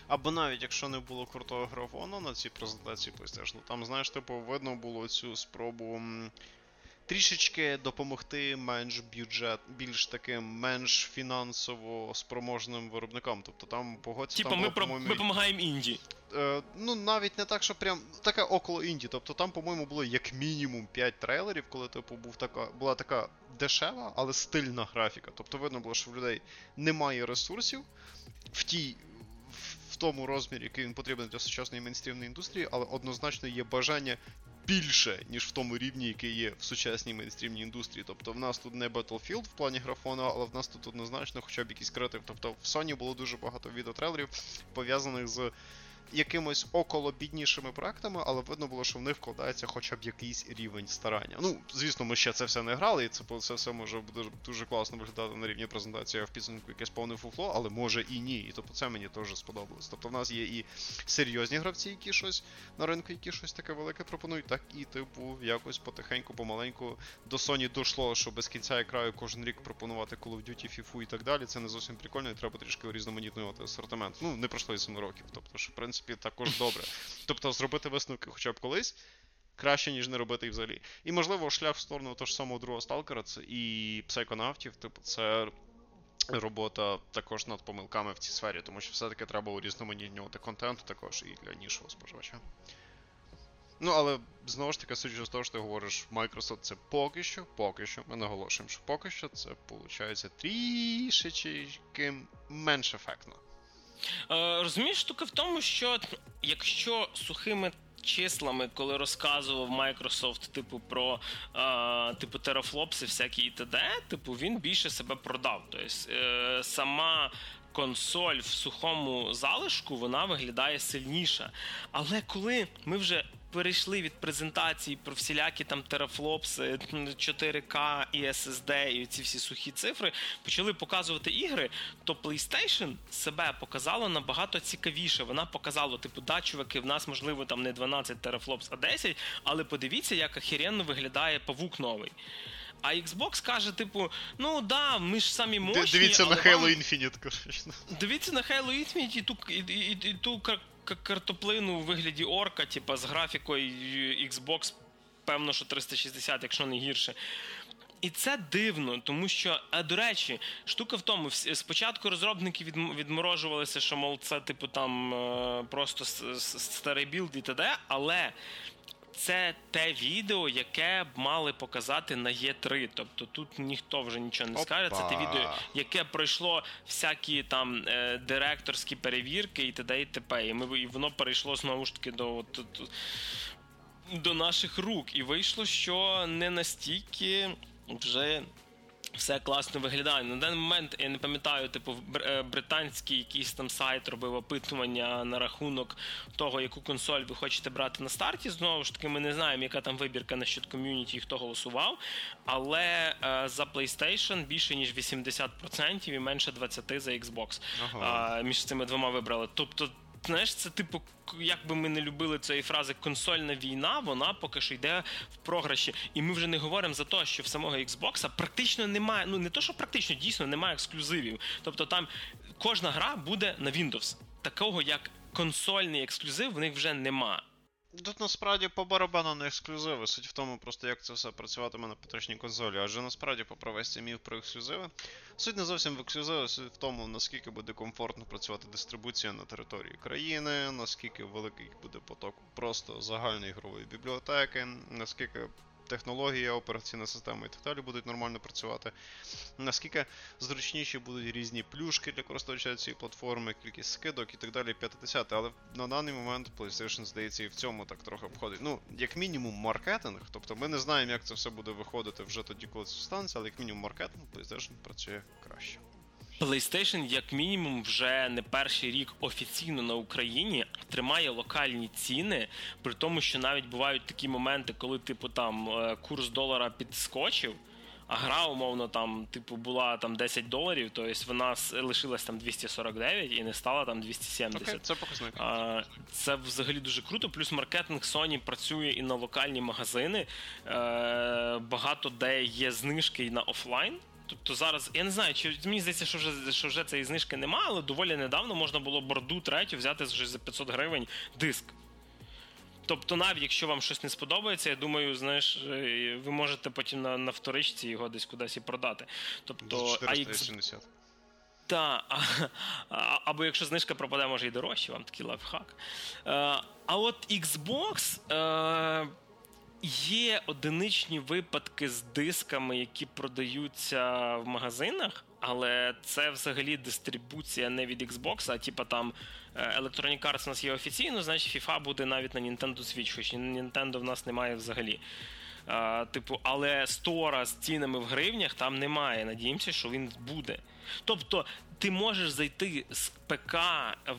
Або навіть якщо не було крутого графону на цій презентації PlayStation, там, знаєш, типу, видно було цю спробу трішечки допомогти менш бюджет, більш таким менш фінансово спроможним виробникам. Тобто там погодься. Типа ми про ми допомагаємо інді. Е, Ну, навіть не так, що прям таке около інді. Тобто там, по-моєму, було як мінімум 5 трейлерів, коли типу був така, була така дешева, але стильна графіка. Тобто видно було, що в людей немає ресурсів в тій тому розмірі, який він потрібен для сучасної мейнстрімної індустрії, але однозначно є бажання більше, ніж в тому рівні, який є в сучасній мейнстрімній індустрії. Тобто в нас тут не Battlefield в плані графону, але в нас тут однозначно хоча б якийсь креатив. Тобто в Sony було дуже багато відеотрейлерів, пов'язаних з якимось около біднішими проектами, але видно було, що в них вкладається хоча б якийсь рівень старання. Ну, звісно, ми ще це все не грали, і це це все може дуже, дуже класно виглядати на рівні презентації, в підсумку якесь повне фуфло, але може і ні. І тобто це мені теж сподобалось. Тобто в нас є і серйозні гравці, які щось на ринку, які щось таке велике пропонують, так і, типу, якось потихеньку, помаленьку до Sony дійшло, що без кінця і краю кожен рік пропонувати Call of Duty, FIFA і так далі. Це не зовсім прикольно, і треба трішки урізноманітнювати асортимент. Ну, не пройшло і 7 років. Тобто, що в принципі принципі, також добре. Тобто зробити висновки хоча б колись. Краще, ніж не робити їх взагалі. І, можливо, шлях в сторону того ж самого другого сталкера це і психонавтів, типу, це робота також над помилками в цій сфері, тому що все-таки треба урізноманітнювати контент також і для нішого споживача. Ну, але знову ж таки, судячи з того, що ти говориш, Microsoft це поки що, поки що, ми наголошуємо, що поки що це виходить трішечки менш ефектно. Е, Розумієш, штука в тому, що якщо сухими числами, коли розказував Microsoft, типу, про е, типу терафлопси, всякі і типу, він більше себе продав. Тобто е, сама. Консоль в сухому залишку вона виглядає сильніша. Але коли ми вже перейшли від презентації про всілякі там терафлопси, 4К і SSD, і ці всі сухі цифри, почали показувати ігри, то PlayStation себе показало набагато цікавіше. Вона показала, типу, да, чуваки, в нас можливо там не 12 терафлопс, а 10, але подивіться, як охеренно виглядає павук новий. А Xbox каже, типу, ну да, ми ж самі мощні, Дивіться але на вам- Halo Infinite, <laughs> коротше. Дивіться на Halo Infinite і ту, і, і, і ту картоплину у вигляді орка, типа з графікою Xbox, певно, що 360, якщо не гірше. І це дивно, тому що, а до речі, штука в тому, спочатку розробники відм- відморожувалися, що мол, це типу там е, просто старий build і т.д., але це те відео, яке б мали показати на E3. Тобто тут ніхто вже нічого не скаже. Це те відео, яке пройшло всякі там е, директорські перевірки і т.д. і т.п. І, ми, і воно перейшло знову ж таки до. От, от, до наших рук. І вийшло, що не настільки вже. Все класно виглядає. На даний момент я не пам'ятаю, типу, е, британський якийсь там сайт робив опитування на рахунок того, яку консоль ви хочете брати на старті. Знову ж таки, ми не знаємо, яка там вибірка насчет ком'юніті і хто голосував. Але е, за PlayStation більше ніж 80% і менше 20% за Xbox. Ага. А, між цими двома вибрали. Тобто, знаєш, це типу, як би ми не любили цієї фрази консольна війна, вона поки що йде в програші. І ми вже не говоримо за те, що в самого Xbox практично немає. Ну не то, що практично дійсно немає ексклюзивів. Тобто там кожна гра буде на Windows. Такого як консольний ексклюзив в них вже нема. Тут насправді по барабану на ексклюзиви. Суть в тому, просто як це все працюватиме на поточній консолі. Адже насправді, цей міф про ексклюзиви, суть не зовсім в ексклюзиви, суть в тому, наскільки буде комфортно працювати дистрибуція на території країни, наскільки великий буде поток просто загальної ігрової бібліотеки, наскільки технологія, операційна система і так далі будуть нормально працювати. Наскільки зручніші будуть різні плюшки для користувача цієї платформи, кількість скидок і так далі, 50. Але на даний момент PlayStation, здається, і в цьому так трохи обходить. Ну, як мінімум, маркетинг. Тобто ми не знаємо, як це все буде виходити вже тоді, коли це станеться, але як мінімум маркетинг PlayStation працює краще. PlayStation, як мінімум, вже не перший рік офіційно на Україні тримає локальні ціни, при тому, що навіть бувають такі моменти, коли, типу, там е, курс долара підскочив. А гра, умовно, там, типу, була там 10 доларів, тобто вона лишилась там 249 і не стала там 270. Окей, це показник. А, Це взагалі дуже круто. Плюс маркетинг Sony працює і на локальні магазини. Е, Багато де є знижки і на офлайн. Тобто зараз я не знаю, чи мені здається, що вже що вже цієї знижки немає, але доволі недавно можна було борду третю взяти вже за 500 гривень диск. Тобто, навіть якщо вам щось не сподобається, я думаю, знаєш, е, ви можете потім на, на вторичці його десь кудись і продати. Тобто, а X- 480. та, а, а, або якщо знижка пропаде, може і дорожче, вам такий лайфхак. Е, а от Xbox е, є одиничні випадки з дисками, які продаються в магазинах, але це взагалі дистрибуція не від Xbox, а типа там е, Electronic Arts у нас є офіційно, значить FIFA буде навіть на Nintendo Switch, хоч Nintendo в нас немає взагалі. А, типу, але стора з цінами в гривнях там немає. Надіємося, що він буде. Тобто, ти можеш зайти з ПК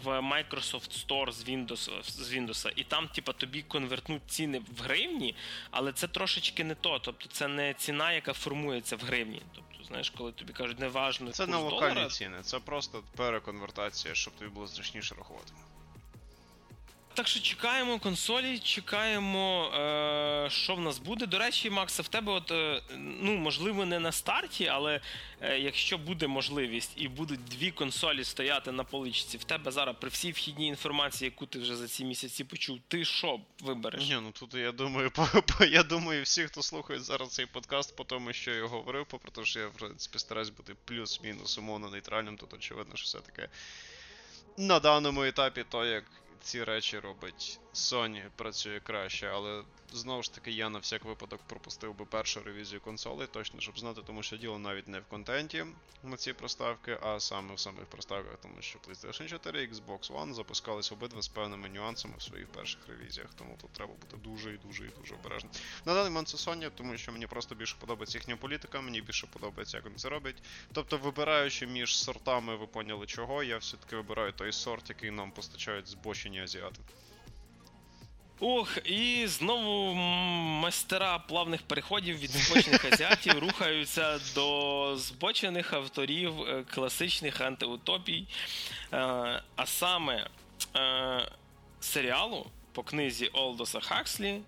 в Microsoft Store з Windows, з Windows і там, типа, тобі конвертнуть ціни в гривні, але це трошечки не то. Тобто, це не ціна, яка формується в гривні. Тобто, знаєш, коли тобі кажуть, неважно. Це не локальні долара, ціни, це просто переконвертація, щоб тобі було зручніше рахувати. Так що чекаємо консолі, чекаємо, е, що в нас буде. До речі, Макса, в тебе, от, е, ну, можливо, не на старті, але е, якщо буде можливість і будуть дві консолі стояти на поличці, в тебе зараз при всій вхідній інформації, яку ти вже за ці місяці почув, ти що вибереш? Ні, ну тут я думаю, <laughs> по, по, я думаю, всі, хто слухають зараз цей подкаст, по тому, що я говорив, попри те, що я в принципі стараюсь бути плюс-мінус умовно нейтральним, тут очевидно, що все таке на даному етапі то, як ці речі робить Sony, працює краще, але знову ж таки я на всяк випадок пропустив би першу ревізію консолей, точно щоб знати, тому що діло навіть не в контенті на ці проставки, а саме в самих проставках, тому що PlayStation 4 і Xbox One запускались обидва з певними нюансами в своїх перших ревізіях, тому тут треба бути дуже і дуже і дуже обережним. На даний момент це Sony, тому що мені просто більше подобається їхня політика, мені більше подобається, як вони це роблять. Тобто, вибираючи між сортами, ви поняли чого, я все-таки вибираю той сорт, який нам постачають збочені азіати. Ох, і знову майстера плавних переходів від збочених азіатів <laughs> рухаються до збочених авторів е, класичних антиутопій, е, а саме е, серіалу по книзі Олдоса Хакслі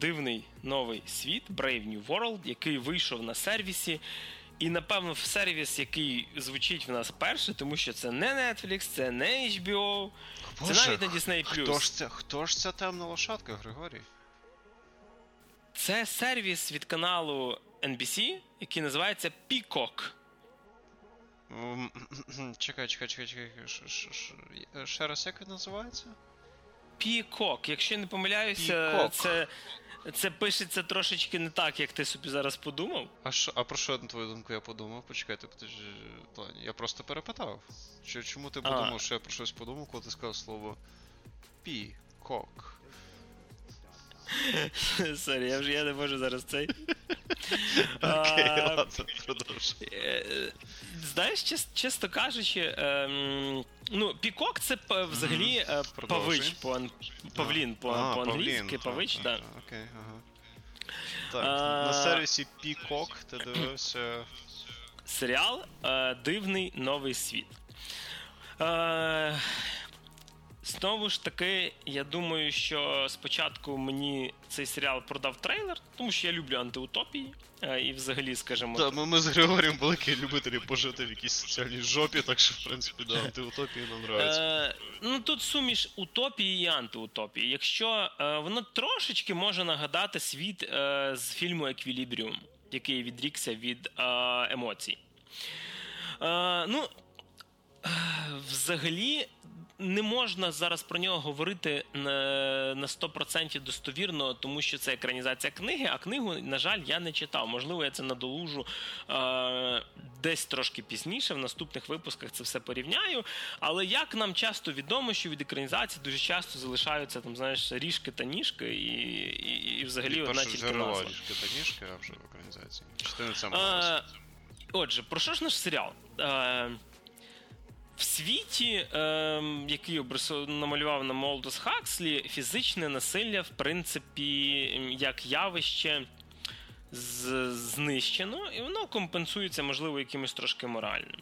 Дивний новий світ Brave New World, який вийшов на сервісі. І, напевно, в сервіс, який звучить в нас перше, тому що це не Netflix, це не HBO, Боже, це навіть на Disney+. Хто ж це, хто ж ця темна лошадка, Григорій? Це сервіс від каналу NBC, який називається Peacock. Чекай, чекай, чекай, чекай. Ще раз як він називається? Peacock. Якщо не помиляюся, це це пишеться трошечки не так, як ти собі зараз подумав. А що, а про що на твою думку я подумав? Почекай, в плані. Я просто перепитав. Чому ти подумав, що я про щось подумав, коли ти сказав слово Peacock? Sorry, я вже я не можу зараз цей. <laughs> Окей, ладно, продовжуй. Е, знаєш, чесно кажучи, ем, ну, пікок це взагалі е, павич, павлін по-англійськи, павич, так. Окей, ага. Так, на сервісі Пікок ти дивився. Серіал е, Дивний новий світ. Знову ж таки, я думаю, що спочатку мені цей серіал продав трейлер, тому що я люблю антиутопії. Е, і взагалі, скажімо. Так, ми, ми з Григорієм великі любителі пожити в якійсь соціальній жопі, так що, в принципі, да, антиутопії нам нравиться. Е, Ну тут суміш утопії і антиутопії. Якщо е, воно трошечки може нагадати світ е, з фільму Еквілібріум, який відрікся від е, емоцій. Е, ну, Взагалі, не можна зараз про нього говорити на на 100% достовірно, тому що це екранізація книги. А книгу, на жаль, я не читав. Можливо, я це надолужу е, десь трошки пізніше. В наступних випусках це все порівняю. Але як нам часто відомо, що від екранізації дуже часто залишаються там, знаєш, ріжки та ніжки, і і, і взагалі одна тільки назва. ріжки та ніжки, а вже в екранізації. Частина це Отже, про що ж наш серіал? Е, в світі, е, який намалював на Молдос Хакслі, фізичне насилля, в принципі, як явище знищено, і воно компенсується, можливо, якимось трошки моральним.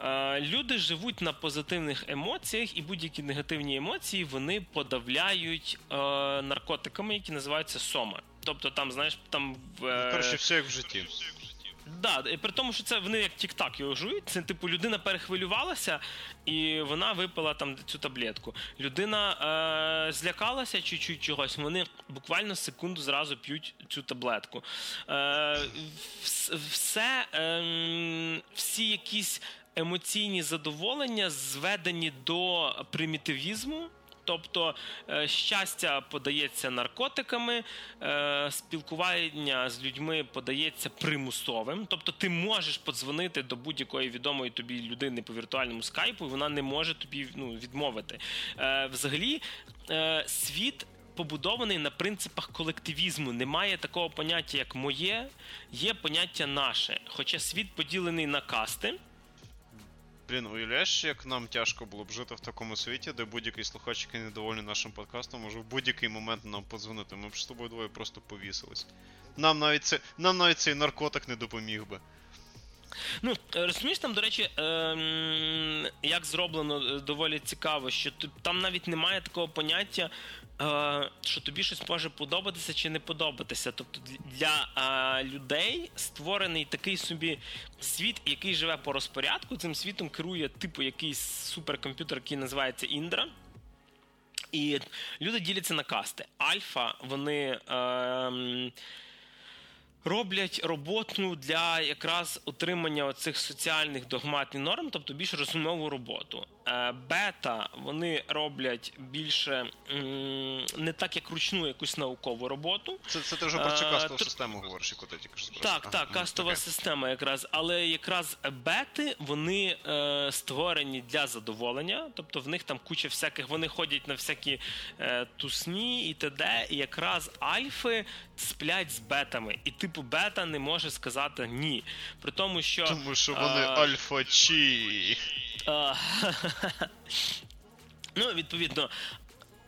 Е, люди живуть на позитивних емоціях, і будь-які негативні емоції вони подавляють е, наркотиками, які називаються сома. Тобто, там, знаєш, там в. Е, Коротше, все як в житті. Да, при тому, що це вони як тік-так його жують. Це типу людина перехвилювалася і вона випила там цю таблетку. Людина е, злякалася чуть-чуть чогось. Вони буквально секунду зразу п'ють цю таблетку. Е, Все, е, всі якісь емоційні задоволення зведені до примітивізму. Тобто е, щастя подається наркотиками, е, спілкування з людьми подається примусовим. Тобто, ти можеш подзвонити до будь-якої відомої тобі людини по віртуальному скайпу, і вона не може тобі ну, відмовити. Е, взагалі, світ. Побудований на принципах колективізму. Немає такого поняття, як моє, є поняття наше. Хоча світ поділений на касти. Блін, уявляєш, як нам тяжко було б жити в такому світі, де будь-який слухач, який недовольний нашим подкастом, може в будь-який момент нам подзвонити. Ми б з тобою двоє просто повісились. Нам навіть це, нам навіть цей наркотик не допоміг би. Ну, розумієш, там, до речі, ем, як зроблено е, доволі цікаво, що там навіть немає такого поняття Е, що тобі щось може подобатися чи не подобатися. Тобто для е, людей створений такий собі світ, який живе по розпорядку. Цим світом керує типу якийсь суперкомп'ютер, який називається Індра. І люди діляться на касти. Альфа, вони. Е, роблять роботу для якраз отримання цих соціальних догматних норм, тобто більш розумову роботу. Е, бета вони роблять більше не так, як ручну якусь наукову роботу. Це це ти вже про цю е, кастову систему говориш, яку ти тільки що Так, ага, так, кастова okay. система якраз, але якраз бети вони е, створені для задоволення, тобто в них там куча всяких, вони ходять на всякі тусні і т.д. І якраз альфи сплять з бетами. І типу бета не може сказати ні. При тому, що. Тому що вони а... альфа-чі. <laughs> <laughs> Ну, відповідно.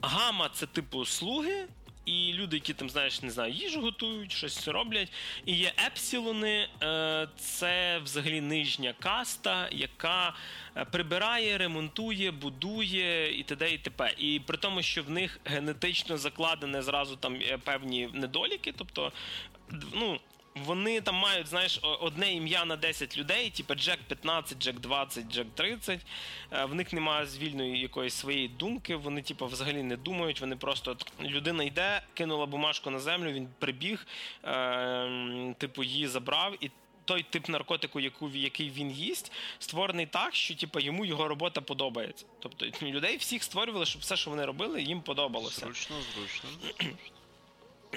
гама це типу слуги. І люди, які там, знаєш, не знаю, їжу готують, щось роблять. І є епсилони, е, це взагалі нижня каста, яка е, прибирає, ремонтує, будує і т.д. і т.п. І при тому, що в них генетично закладене зразу там певні недоліки, тобто, ну. Вони там мають, знаєш, одне ім'я на 10 людей, типу Джек 15, Джек 20, Джек 30. Е, в них немає звільної якоїсь своєї думки. Вони, типу, взагалі не думають. Вони просто людина йде, кинула бумажку на землю, він прибіг, е, типу, її забрав і. Той тип наркотику, яку який він їсть, створений так, що типу, йому його робота подобається. Тобто людей всіх створювали, щоб все, що вони робили, їм подобалося. Зручно, зручно.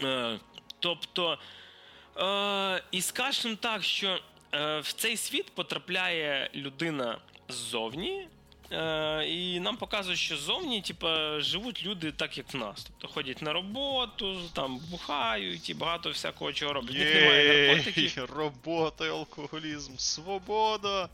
Е, тобто. Е, І скажемо так, що е, в цей світ потрапляє людина ззовні. Е, і нам показують, що ззовні типу, живуть люди так, як в нас. Тобто ходять на роботу, там бухають і багато всякого чого роблять. Них немає наркотиків. Робота, алкоголізм, свобода.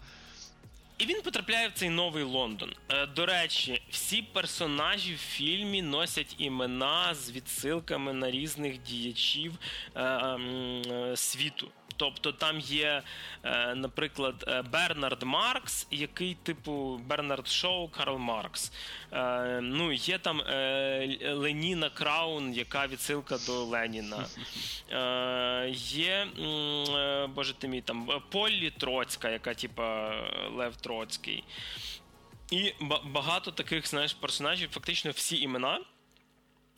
І він потрапляє в цей новий Лондон. Е, до речі, всі персонажі в фільмі носять імена з відсилками на різних діячів е, е, світу. Тобто там є, е, наприклад, е, Бернард Маркс, який типу Бернард Шоу, Карл Маркс. Е, ну, Є там Леніна Краун, яка відсилка до Леніна. <laughs> Є Боже ти мій, там Поллі Троцька, яка типа Лев Троцький. І багато таких знаєш, персонажів, фактично всі імена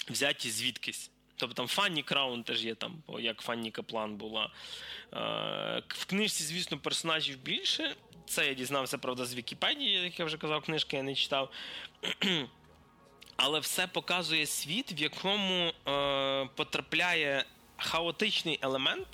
взяті звідкись. Тобто там Фанні Краун теж є там, як Фанні Каплан була. Е, в книжці, звісно, персонажів більше. Це я дізнався, правда, з Вікіпедії, як я вже казав, книжки я не читав. <clears throat> Але все показує світ, в якому е, потрапляє хаотичний елемент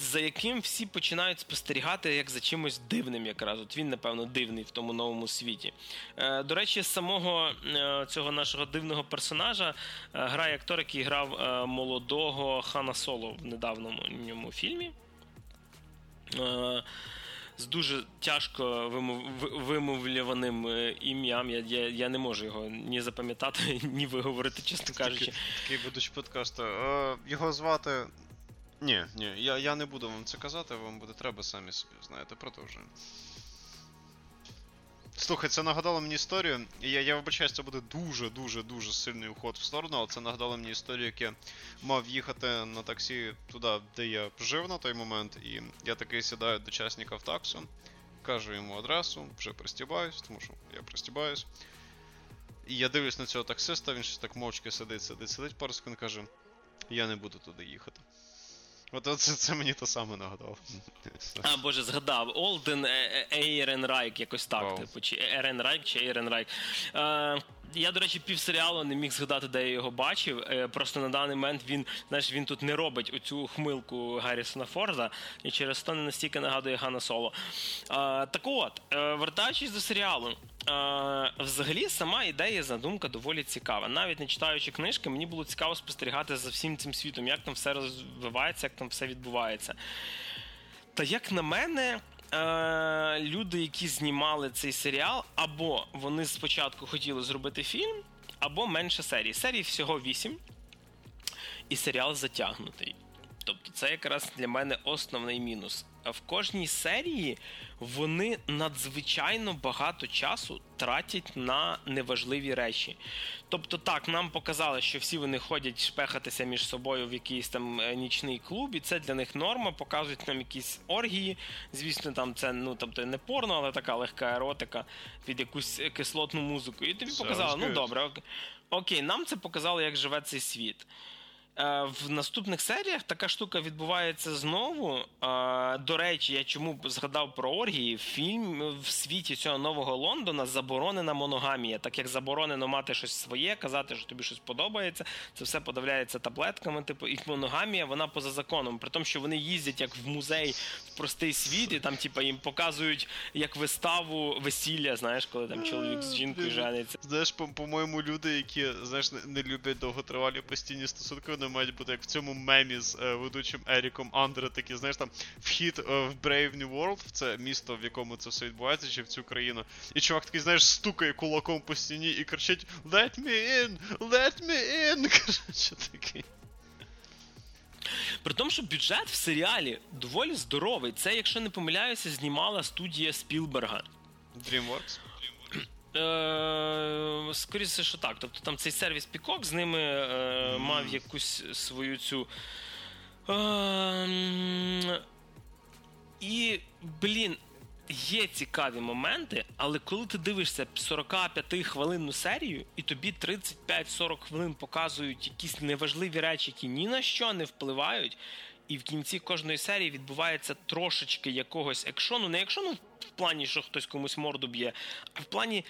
за яким всі починають спостерігати як за чимось дивним, якраз от він, напевно, дивний в тому новому світі. Е, До речі, самого е, цього нашого дивного персонажа е, грає актор, який грав молодого Хана Соло в недавньому фільмі. Е, з дуже тяжко вимовлюваним ім'ям. Я я, я не можу його ні запам'ятати, <laughs> ні виговорити, чесно кажучи. Такий, такий будуть подкасту. Його звати ні, ні, я я не буду вам це казати, вам буде треба самі собі, знаєте, продовжуємо. Слухай, це нагадало мені історію. Я я вибачаюсь, це буде дуже-дуже-дуже сильний уход в сторону, але це нагадало мені історію, як я мав їхати на таксі туди, де я жив на той момент, і я такий сідаю до часника в таксу, кажу йому адресу, вже пристібаюсь, тому що я пристібаюсь. І я дивлюсь на цього таксиста, він щось так мовчки сидить, сидить, сидить пару секунд, каже: Я не буду туди їхати. От це, це мені то саме нагадало. А, Боже, згадав. Олден Ейренрайк, якось так. Wow. Типу, чи Еренрайк, чи Ейренрайк. Е, я, до речі, пів серіалу не міг згадати, де я його бачив. Е, просто на даний момент він знаєш, він тут не робить оцю ухмилку Гаррісона Форда, і через то не настільки нагадує Гана Соло. Е, так от, е, вертаючись до серіалу. Взагалі, сама ідея, задумка доволі цікава. Навіть не читаючи книжки, мені було цікаво спостерігати за всім цим світом, як там все розвивається, як там все відбувається. Та як на мене, люди, які знімали цей серіал, або вони спочатку хотіли зробити фільм, або менше серій. Серій всього вісім, і серіал затягнутий. Тобто, це якраз для мене основний мінус в кожній серії вони надзвичайно багато часу тратять на неважливі речі. Тобто, так, нам показали, що всі вони ходять шпехатися між собою в якийсь там е, нічний клуб, і це для них норма, показують нам якісь оргії. Звісно, там це ну тобто не порно, але така легка еротика під якусь кислотну музику. І тобі показали, ну добре, окей, нам це показали, як живе цей світ. Е, в наступних серіях така штука відбувається знову. Е, до речі, я чому згадав про оргії, фільм в світі цього нового Лондона заборонена моногамія, так як заборонено мати щось своє, казати, що тобі щось подобається. Це все подавляється таблетками. Типу, і моногамія вона поза законом. При тому, що вони їздять як в музей в простий світ, і там, типу, їм показують як виставу весілля. Знаєш, коли там чоловік з жінкою жениться. Знаєш, по-моєму, люди, які знаєш, не люблять довготривалі постійні стосунки вони мають бути як в цьому мемі з е, ведучим Еріком Андре, такі, знаєш, там вхід е, в Brave New World, в це місто, в якому це все відбувається, чи в цю країну. І чувак такий, знаєш, стукає кулаком по стіні і кричить Let me in! Let me in! <laughs> Коротше, такий. При тому, що бюджет в серіалі доволі здоровий. Це, якщо не помиляюся, знімала студія Спілберга. DreamWorks? Е, Скоріше, що так. Тобто там цей сервіс Пікок з ними е, мав якусь свою цю. Е, і, блін, є цікаві моменти, але коли ти дивишся 45 хвилинну серію, і тобі 35-40 хвилин показують якісь неважливі речі, які ні на що не впливають. І в кінці кожної серії відбувається трошечки якогось екшону. Не екшону в плані, що хтось комусь морду б'є, а в плані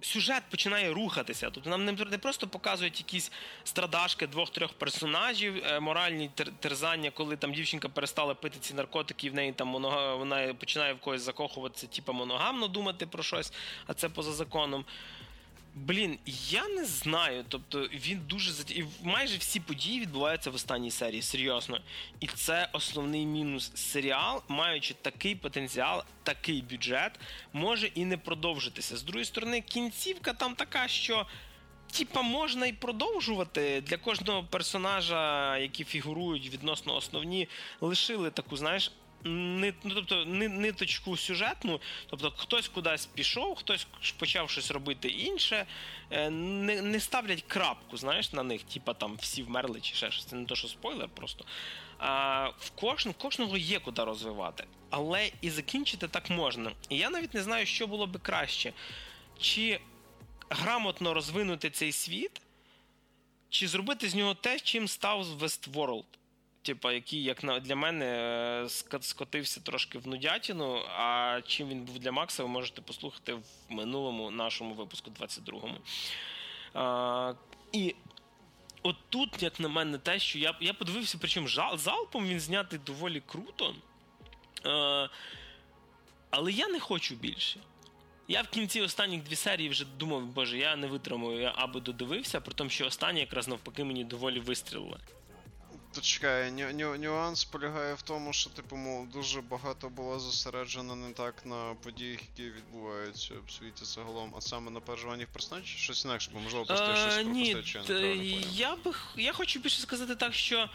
сюжет починає рухатися. Тобто нам не просто показують якісь страдашки двох-трьох персонажів, е, моральні терзання, коли там дівчинка перестала пити ці наркотики, і в неї там вона починає в когось закохуватися, типу моногамно думати про щось, а це поза законом. Блін, я не знаю. Тобто він дуже І майже всі події відбуваються в останній серії, серйозно. І це основний мінус. Серіал, маючи такий потенціал, такий бюджет, може і не продовжитися. З другої сторони, кінцівка там така, що. Типа можна і продовжувати для кожного персонажа, які фігурують відносно основні, лишили таку, знаєш, ну, тобто, ниточку сюжетну, тобто хтось кудись пішов, хтось почав щось робити інше, е, не не ставлять крапку, знаєш, на них, типа там всі вмерли чи ще щось. Це не то, що спойлер просто. А, В кожен, кожного є куди розвивати. Але і закінчити так можна. І я навіть не знаю, що було би краще. Чи грамотно розвинути цей світ, чи зробити з нього те, чим став Westworld типа, який, як на для мене, е, скотився трошки в нудятіну. А чим він був для Макса, ви можете послухати в минулому нашому випуску, 22-му. А, І от тут, як на мене, те, що я я подивився, причому жал, залпом він знятий доволі круто. А, Але я не хочу більше. Я в кінці останніх дві серії вже думав, боже, я не витримую, я аби додивився, при тому, що останні якраз навпаки мені доволі вистрілили. Тут чекає, ню, ню, нюанс полягає в тому, що типу, мов, дуже багато було зосереджено не так на подіях, які відбуваються в світі загалом, а саме на переживаннях персонажів, щось інакше, бо можливо просто щось пропустити, чи я не Я би я хочу більше сказати так, що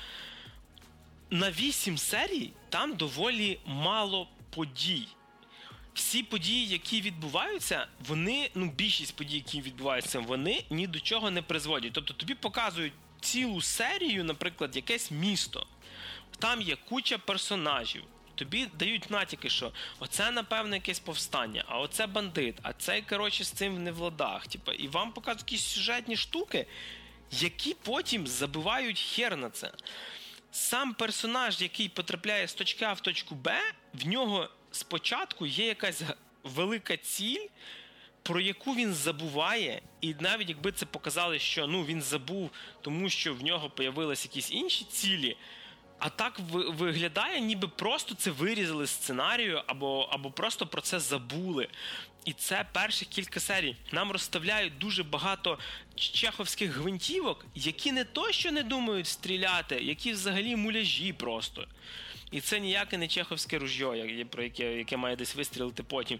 на 8 серій там доволі мало подій. Всі події, які відбуваються, вони, ну, більшість подій, які відбуваються, вони ні до чого не призводять. Тобто тобі показують цілу серію, наприклад, якесь місто. Там є куча персонажів. Тобі дають натяки, що оце, напевно, якесь повстання, а оце бандит, а цей, коротше, з цим не в ладах. Типу, і вам показують якісь сюжетні штуки, які потім забивають хер на це. Сам персонаж, який потрапляє з точки А в точку Б, в нього спочатку є якась велика ціль про яку він забуває, і навіть якби це показали, що ну він забув, тому що в нього появилися якісь інші цілі. А так виглядає, ніби просто це вирізали сценарію, або або просто про це забули. І це перших кілька серій. Нам розставляють дуже багато чеховських гвинтівок, які не то, що не думають стріляти, які взагалі муляжі просто. І це ніяке не чеховське ружьо, про яке яке має десь вистрілити потім.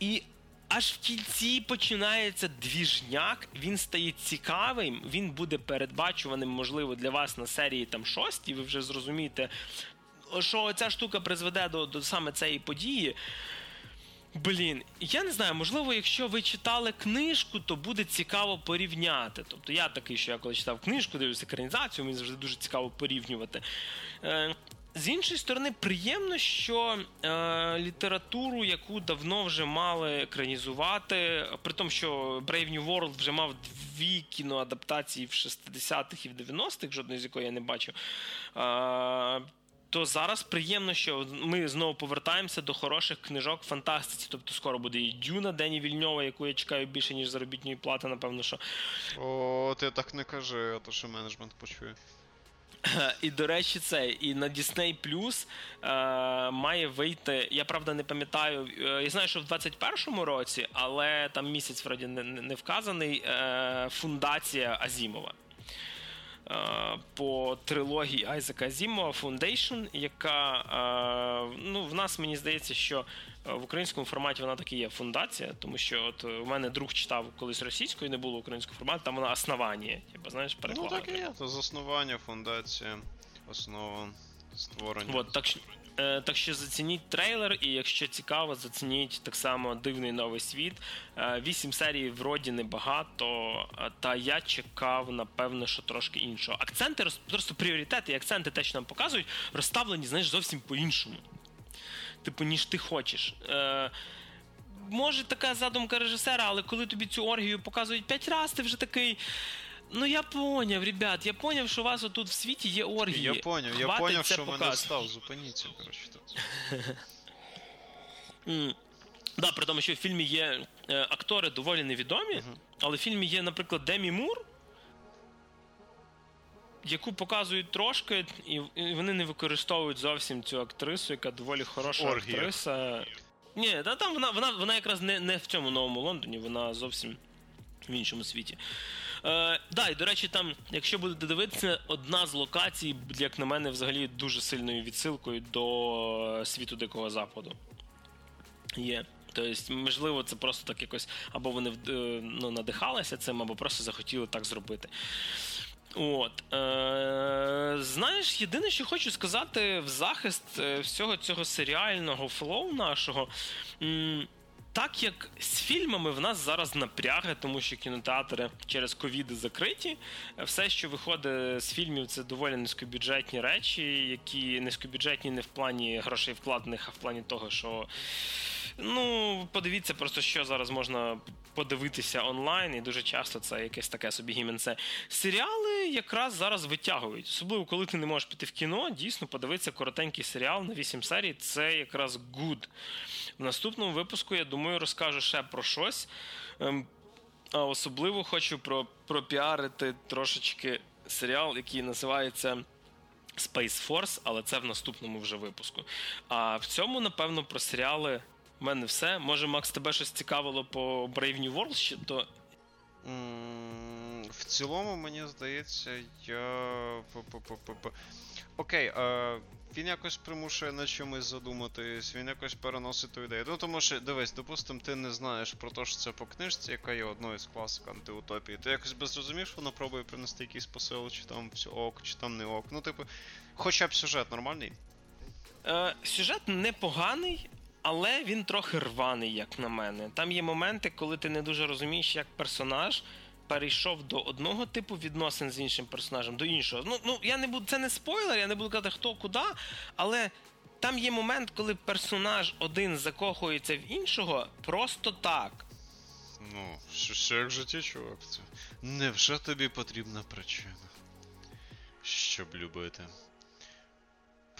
І Аж в кінці починається двіжняк, він стає цікавим, він буде передбачуваним, можливо, для вас на серії там шостій, ви вже зрозумієте, що ця штука призведе до, до саме цієї події. Блін, я не знаю, можливо, якщо ви читали книжку, то буде цікаво порівняти. Тобто я такий, що я коли читав книжку, дивлюся екранізацію, мені завжди дуже цікаво порівнювати. З іншої сторони, приємно, що е, літературу, яку давно вже мали екранізувати, при тому, що Brave New World вже мав дві кіноадаптації в 60-х і в 90-х, жодної з якої я не бачив. Е, то зараз приємно, що ми знову повертаємося до хороших книжок фантастиці. Тобто скоро буде і Дюна Дені Вільньова, яку я чекаю більше, ніж заробітної плати, напевно. що. О, ти так не кажи, а то що менеджмент почує. <coughs> І, до речі, це і на Disney Plus е, має вийти. Я правда не пам'ятаю. Е, я знаю, що в 21-му році, але там місяць вроді не, не вказаний. Е, фундація Азімова. По трилогії Айзека Зімова Foundation, яка ну, в нас мені здається, що в українському форматі вона таки є фундація, тому що от у мене друг читав колись російською, не було українського формату, там вона основання. Типу, знаєш, перекладає. Ну так і є, то заснування, фундація, основа створення. От, так що Е, так що зацініть трейлер, і якщо цікаво, зацініть так само дивний новий світ. Е, вісім серій вроді небагато, е, та я чекав, напевно, що трошки іншого. Акценти просто пріоритети і акценти те, що нам показують, розставлені, знаєш, зовсім по-іншому. Типу, ніж ти хочеш. Може, така задумка режисера, але коли тобі цю оргію показують п'ять разів, ти вже такий. Ну я поняв, ребят, я поняв, що у вас отут в світі є оргії. Я поняв, я поняв, що мене став. Зупиніться, коротше. mm. <laughs> Да, при тому, що в фільмі є е, актори доволі невідомі, але в фільмі є, наприклад, Демі Мур, яку показують трошки, і, і вони не використовують зовсім цю актрису, яка доволі хороша Оргія. актриса. Ні, та там вона вона, вона якраз не не в цьому новому Лондоні, вона зовсім в іншому світі. Е, да, і до речі, там, якщо будете дивитися, одна з локацій, як на мене, взагалі дуже сильною відсилкою до світу Дикого Западу. Є. Тобто, можливо, це просто так якось або вони е, ну, надихалися цим, або просто захотіли так зробити. От. Е, Знаєш, єдине, що хочу сказати в захист е, всього цього серіального flow нашого. Так як з фільмами в нас зараз напряги, тому що кінотеатри через ковіди закриті. Все, що виходить з фільмів, це доволі низькобюджетні речі, які низькобюджетні не в плані грошей вкладених, а в плані того, що Ну, подивіться просто, що зараз можна подивитися онлайн, і дуже часто це якесь таке собі гіменце. Серіали якраз зараз витягують. Особливо, коли ти не можеш піти в кіно, дійсно подивитися коротенький серіал на 8 серій це якраз good. В наступному випуску, я думаю, розкажу ще про щось. Ем, а особливо хочу про, пропіарити трошечки серіал, який називається. Space Force, але це в наступному вже випуску. А в цьому, напевно, про серіали у мене все. Може, Макс, тебе щось цікавило по Brave New World, чи то. В цілому, мені здається, я. Окей, а він якось примушує на чомусь задуматись, він якось переносить ту ідею. Ну тому що, дивись, допустим, ти не знаєш про те, що це по книжці, яка є одною з класик антиутопії. Ти якось би зрозумів, що вона пробує принести якийсь посил, чи там все ок, чи там не ок. Ну, типу, хоча б сюжет нормальний. Е, Сюжет непоганий, але він трохи рваний, як на мене. Там є моменти, коли ти не дуже розумієш, як персонаж перейшов до одного типу відносин з іншим персонажем, до іншого. Ну, ну я не буду, це не спойлер, я не буду казати, хто куди, але. Там є момент, коли персонаж один закохується в іншого просто так. Ну, що, як в житті, чувак? Невже тобі потрібна причина? Щоб любити?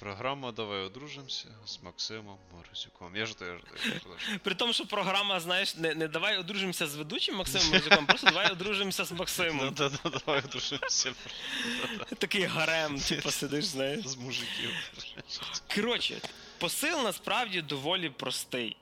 Програма Давай одружимося з Максимом Морозюком. Я жартую, я жартую. При тому, що програма, знаєш, не не давай одружимося з ведучим Максимом Морозюком, просто давай одружимося з Максимом. <laughs> Да, да, давай одружимося. Такий гарем, типу, сидиш, знаєш. З мужиків. Коротше, посил насправді доволі простий.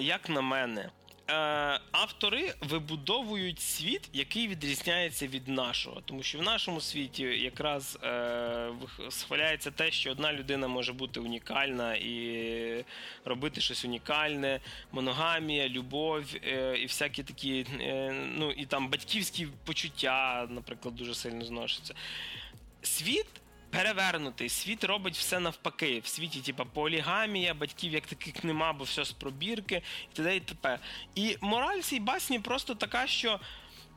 Як на мене. Е, автори вибудовують світ, який відрізняється від нашого, тому що в нашому світі якраз е, схваляється те, що одна людина може бути унікальна і робити щось унікальне, моногамія, любов е, і всякі такі, е, ну і там батьківські почуття, наприклад, дуже сильно зношуються. Світ перевернутий. Світ робить все навпаки. В світі, типа, полігамія, батьків як таких нема, бо все з пробірки і т.д. і т.п. І мораль цій басні просто така, що.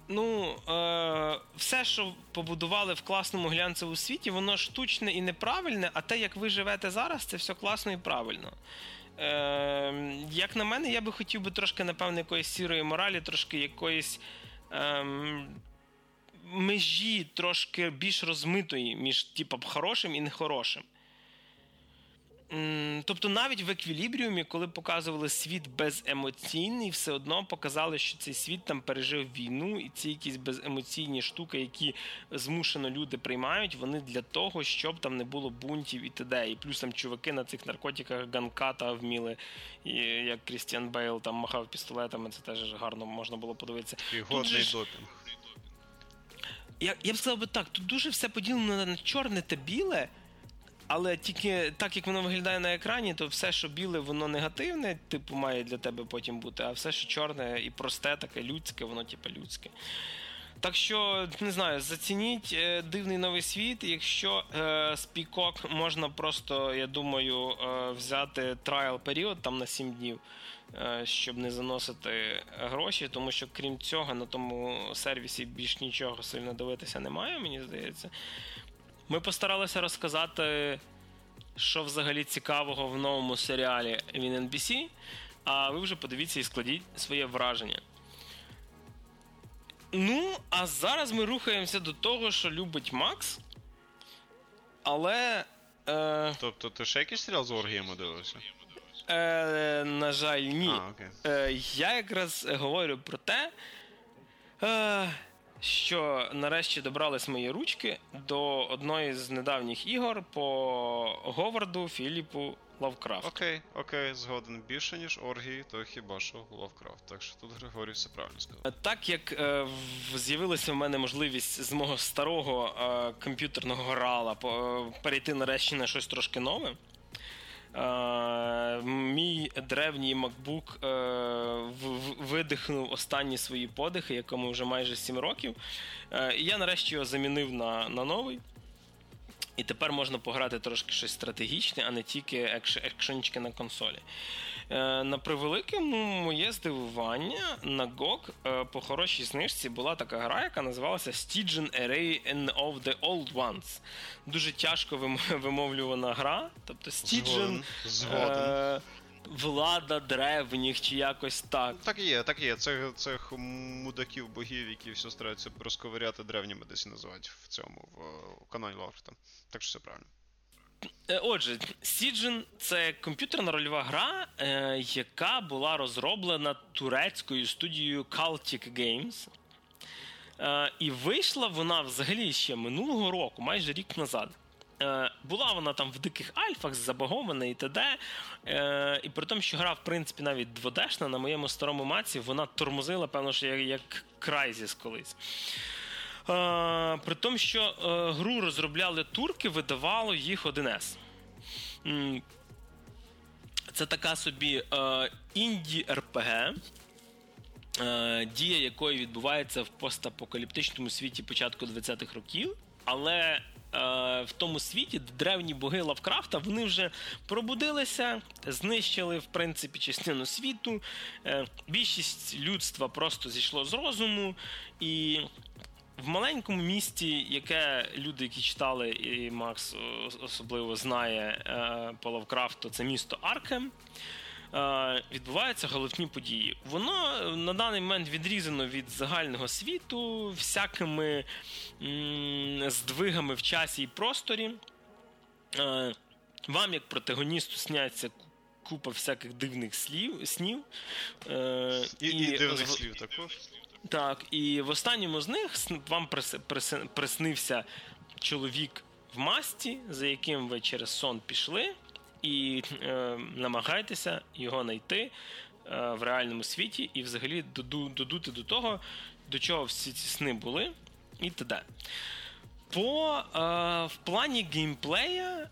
Ну, е, все, що побудували в класному глянцевому світі, воно штучне і неправильне, а те, як ви живете зараз, це все класно і правильно. Е, Як на мене, я би хотів би трошки, напевно, якоїсь сірої моралі, трошки якоїсь. Е, межі трошки більш розмитої між типу, хорошим і нехорошим. Тобто навіть в еквілібріумі, коли показували світ беземоційний, все одно показали, що цей світ там пережив війну, і ці якісь беземоційні штуки, які змушено люди приймають, вони для того, щоб там не було бунтів і т.д. І плюс там чуваки на цих наркотиках ганката вміли, і як Крістіан Бейл там махав пістолетами, це теж гарно можна було подивитися. І годний допінг. Я, я б сказав би так, тут дуже все поділено на чорне та біле. Але тільки так як воно виглядає на екрані, то все, що біле, воно негативне, типу, має для тебе потім бути, а все, що чорне і просте, таке людське, воно типу людське. Так що, не знаю, зацініть е, дивний новий світ. Якщо е, з пікок можна просто, я думаю, е, взяти трайл період там на 7 днів, щоб не заносити гроші, тому що крім цього, на тому сервісі більш нічого сильно дивитися немає, мені здається. Ми постаралися розказати, що взагалі цікавого в новому серіалі він NBC, а ви вже подивіться і складіть своє враження. Ну, а зараз ми рухаємося до того, що любить Макс. Але. Е, Тобто ти ще якийсь серіал з оргіями дивився? Е, на жаль, ні. А, окей. Е, я якраз говорю про те, е, що нарешті добрались мої ручки до одної з недавніх ігор по Говарду Філіпу Лавкрафту. Окей, окей, згоден. Більше, ніж оргії, то хіба що Лавкрафт. Так що тут Григорій все правильно сказав. Е, Так як е, з'явилася в мене можливість з мого старого е, комп'ютерного грала по- е, перейти нарешті на щось трошки нове. Е, мій древній MacBook е, видихнув останні свої подихи, якому вже майже 7 років. Е, і я нарешті його замінив на, на новий. І тепер можна пограти трошки щось стратегічне, а не тільки екш- екшончики на консолі. Е, на превелике моє здивування на GOG е, по хорошій знижці була така гра, яка називалася Stygian Array of the Old Ones. Дуже тяжко <laughs> вимовлювана гра. Тобто Stygian Згоден, е, влада древніх чи якось так. Так і є, так і є. Цих, цих мудаків богів, які все стараються розковиряти древніми десь і називають в цьому в, в каналі Лавкрафта. Так що все правильно. Е, Отже, Siegen – це комп'ютерна рольова гра, е, яка була розроблена турецькою студією Celtic Games. Е, і вийшла вона взагалі ще минулого року, майже рік назад. Була вона там в диких альфах, забагована і т.д. І при тому, що гра, в принципі, навіть 2D-шна, на моєму старому маці, вона тормозила, певно, що як Crysis колись. Е, при тому, що е, гру розробляли турки, видавало їх 1С. Це така собі е, інді РПГ, дія якої відбувається в постапокаліптичному світі початку 20-х років. Але в тому світі древні боги Лавкрафта вони вже пробудилися, знищили в принципі частину світу. Більшість людства просто зійшло з розуму, і в маленькому місті, яке люди, які читали, і Макс особливо знає е, по Лавкрафту, це місто Аркем. е, Відбуваються головні події. Воно е, на даний момент відрізано від загального світу всякими м, здвигами в часі і просторі. Е, Вам, як протагоністу, сняться купа всяких дивних слів, снів. Е, І, і, дивних з- слів також. Так, і в останньому з них вам прис- прис- приснився чоловік в масті, за яким ви через сон пішли, і е, намагайтеся його знайти е, в реальному світі і взагалі доду, додути до того, до чого всі ці сни були, і т.д. По е, в плані геймплея е,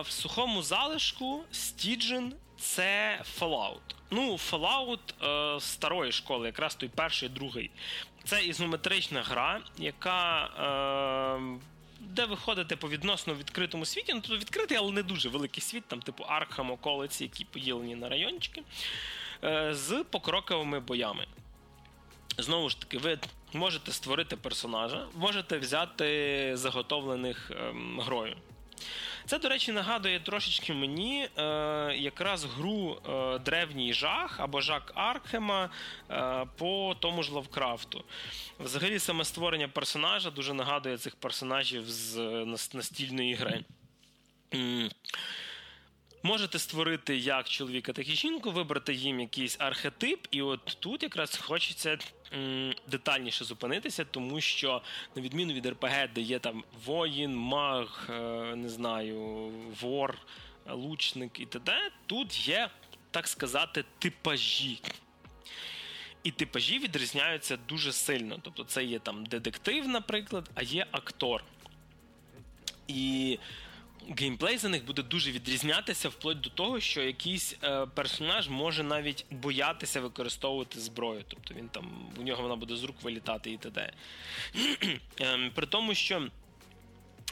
в сухому залишку Stygian – це Fallout. Ну, Fallout е, старої школи, якраз той перший, другий. Це ізометрична гра, яка. Е, де ви ходите по відносно відкритому світі, ну тобто відкритий, але не дуже великий світ, там типу Архам, околиці, які поділені на райончики, е, з покроковими боями. Знову ж таки, ви можете створити персонажа, можете взяти заготовлених ем, грою. Це, до речі, нагадує трошечки мені е, якраз гру е, Древній жах або Жак Аркхема е, по тому ж Лавкрафту. Взагалі, саме створення персонажа дуже нагадує цих персонажів з е, настільної гри. Можете створити як чоловіка, так і жінку, вибрати їм якийсь архетип, і от тут якраз хочеться м, детальніше зупинитися, тому що, на відміну від РПГ, де є там воїн, маг, е, не знаю, вор, лучник і т.д., тут є, так сказати, типажі. І типажі відрізняються дуже сильно. Тобто це є там детектив, наприклад, а є актор. І геймплей за них буде дуже відрізнятися вплоть до того, що якийсь е, персонаж може навіть боятися використовувати зброю. Тобто він там у нього вона буде з рук вилітати і т.д. <clears throat> Ем, при тому, що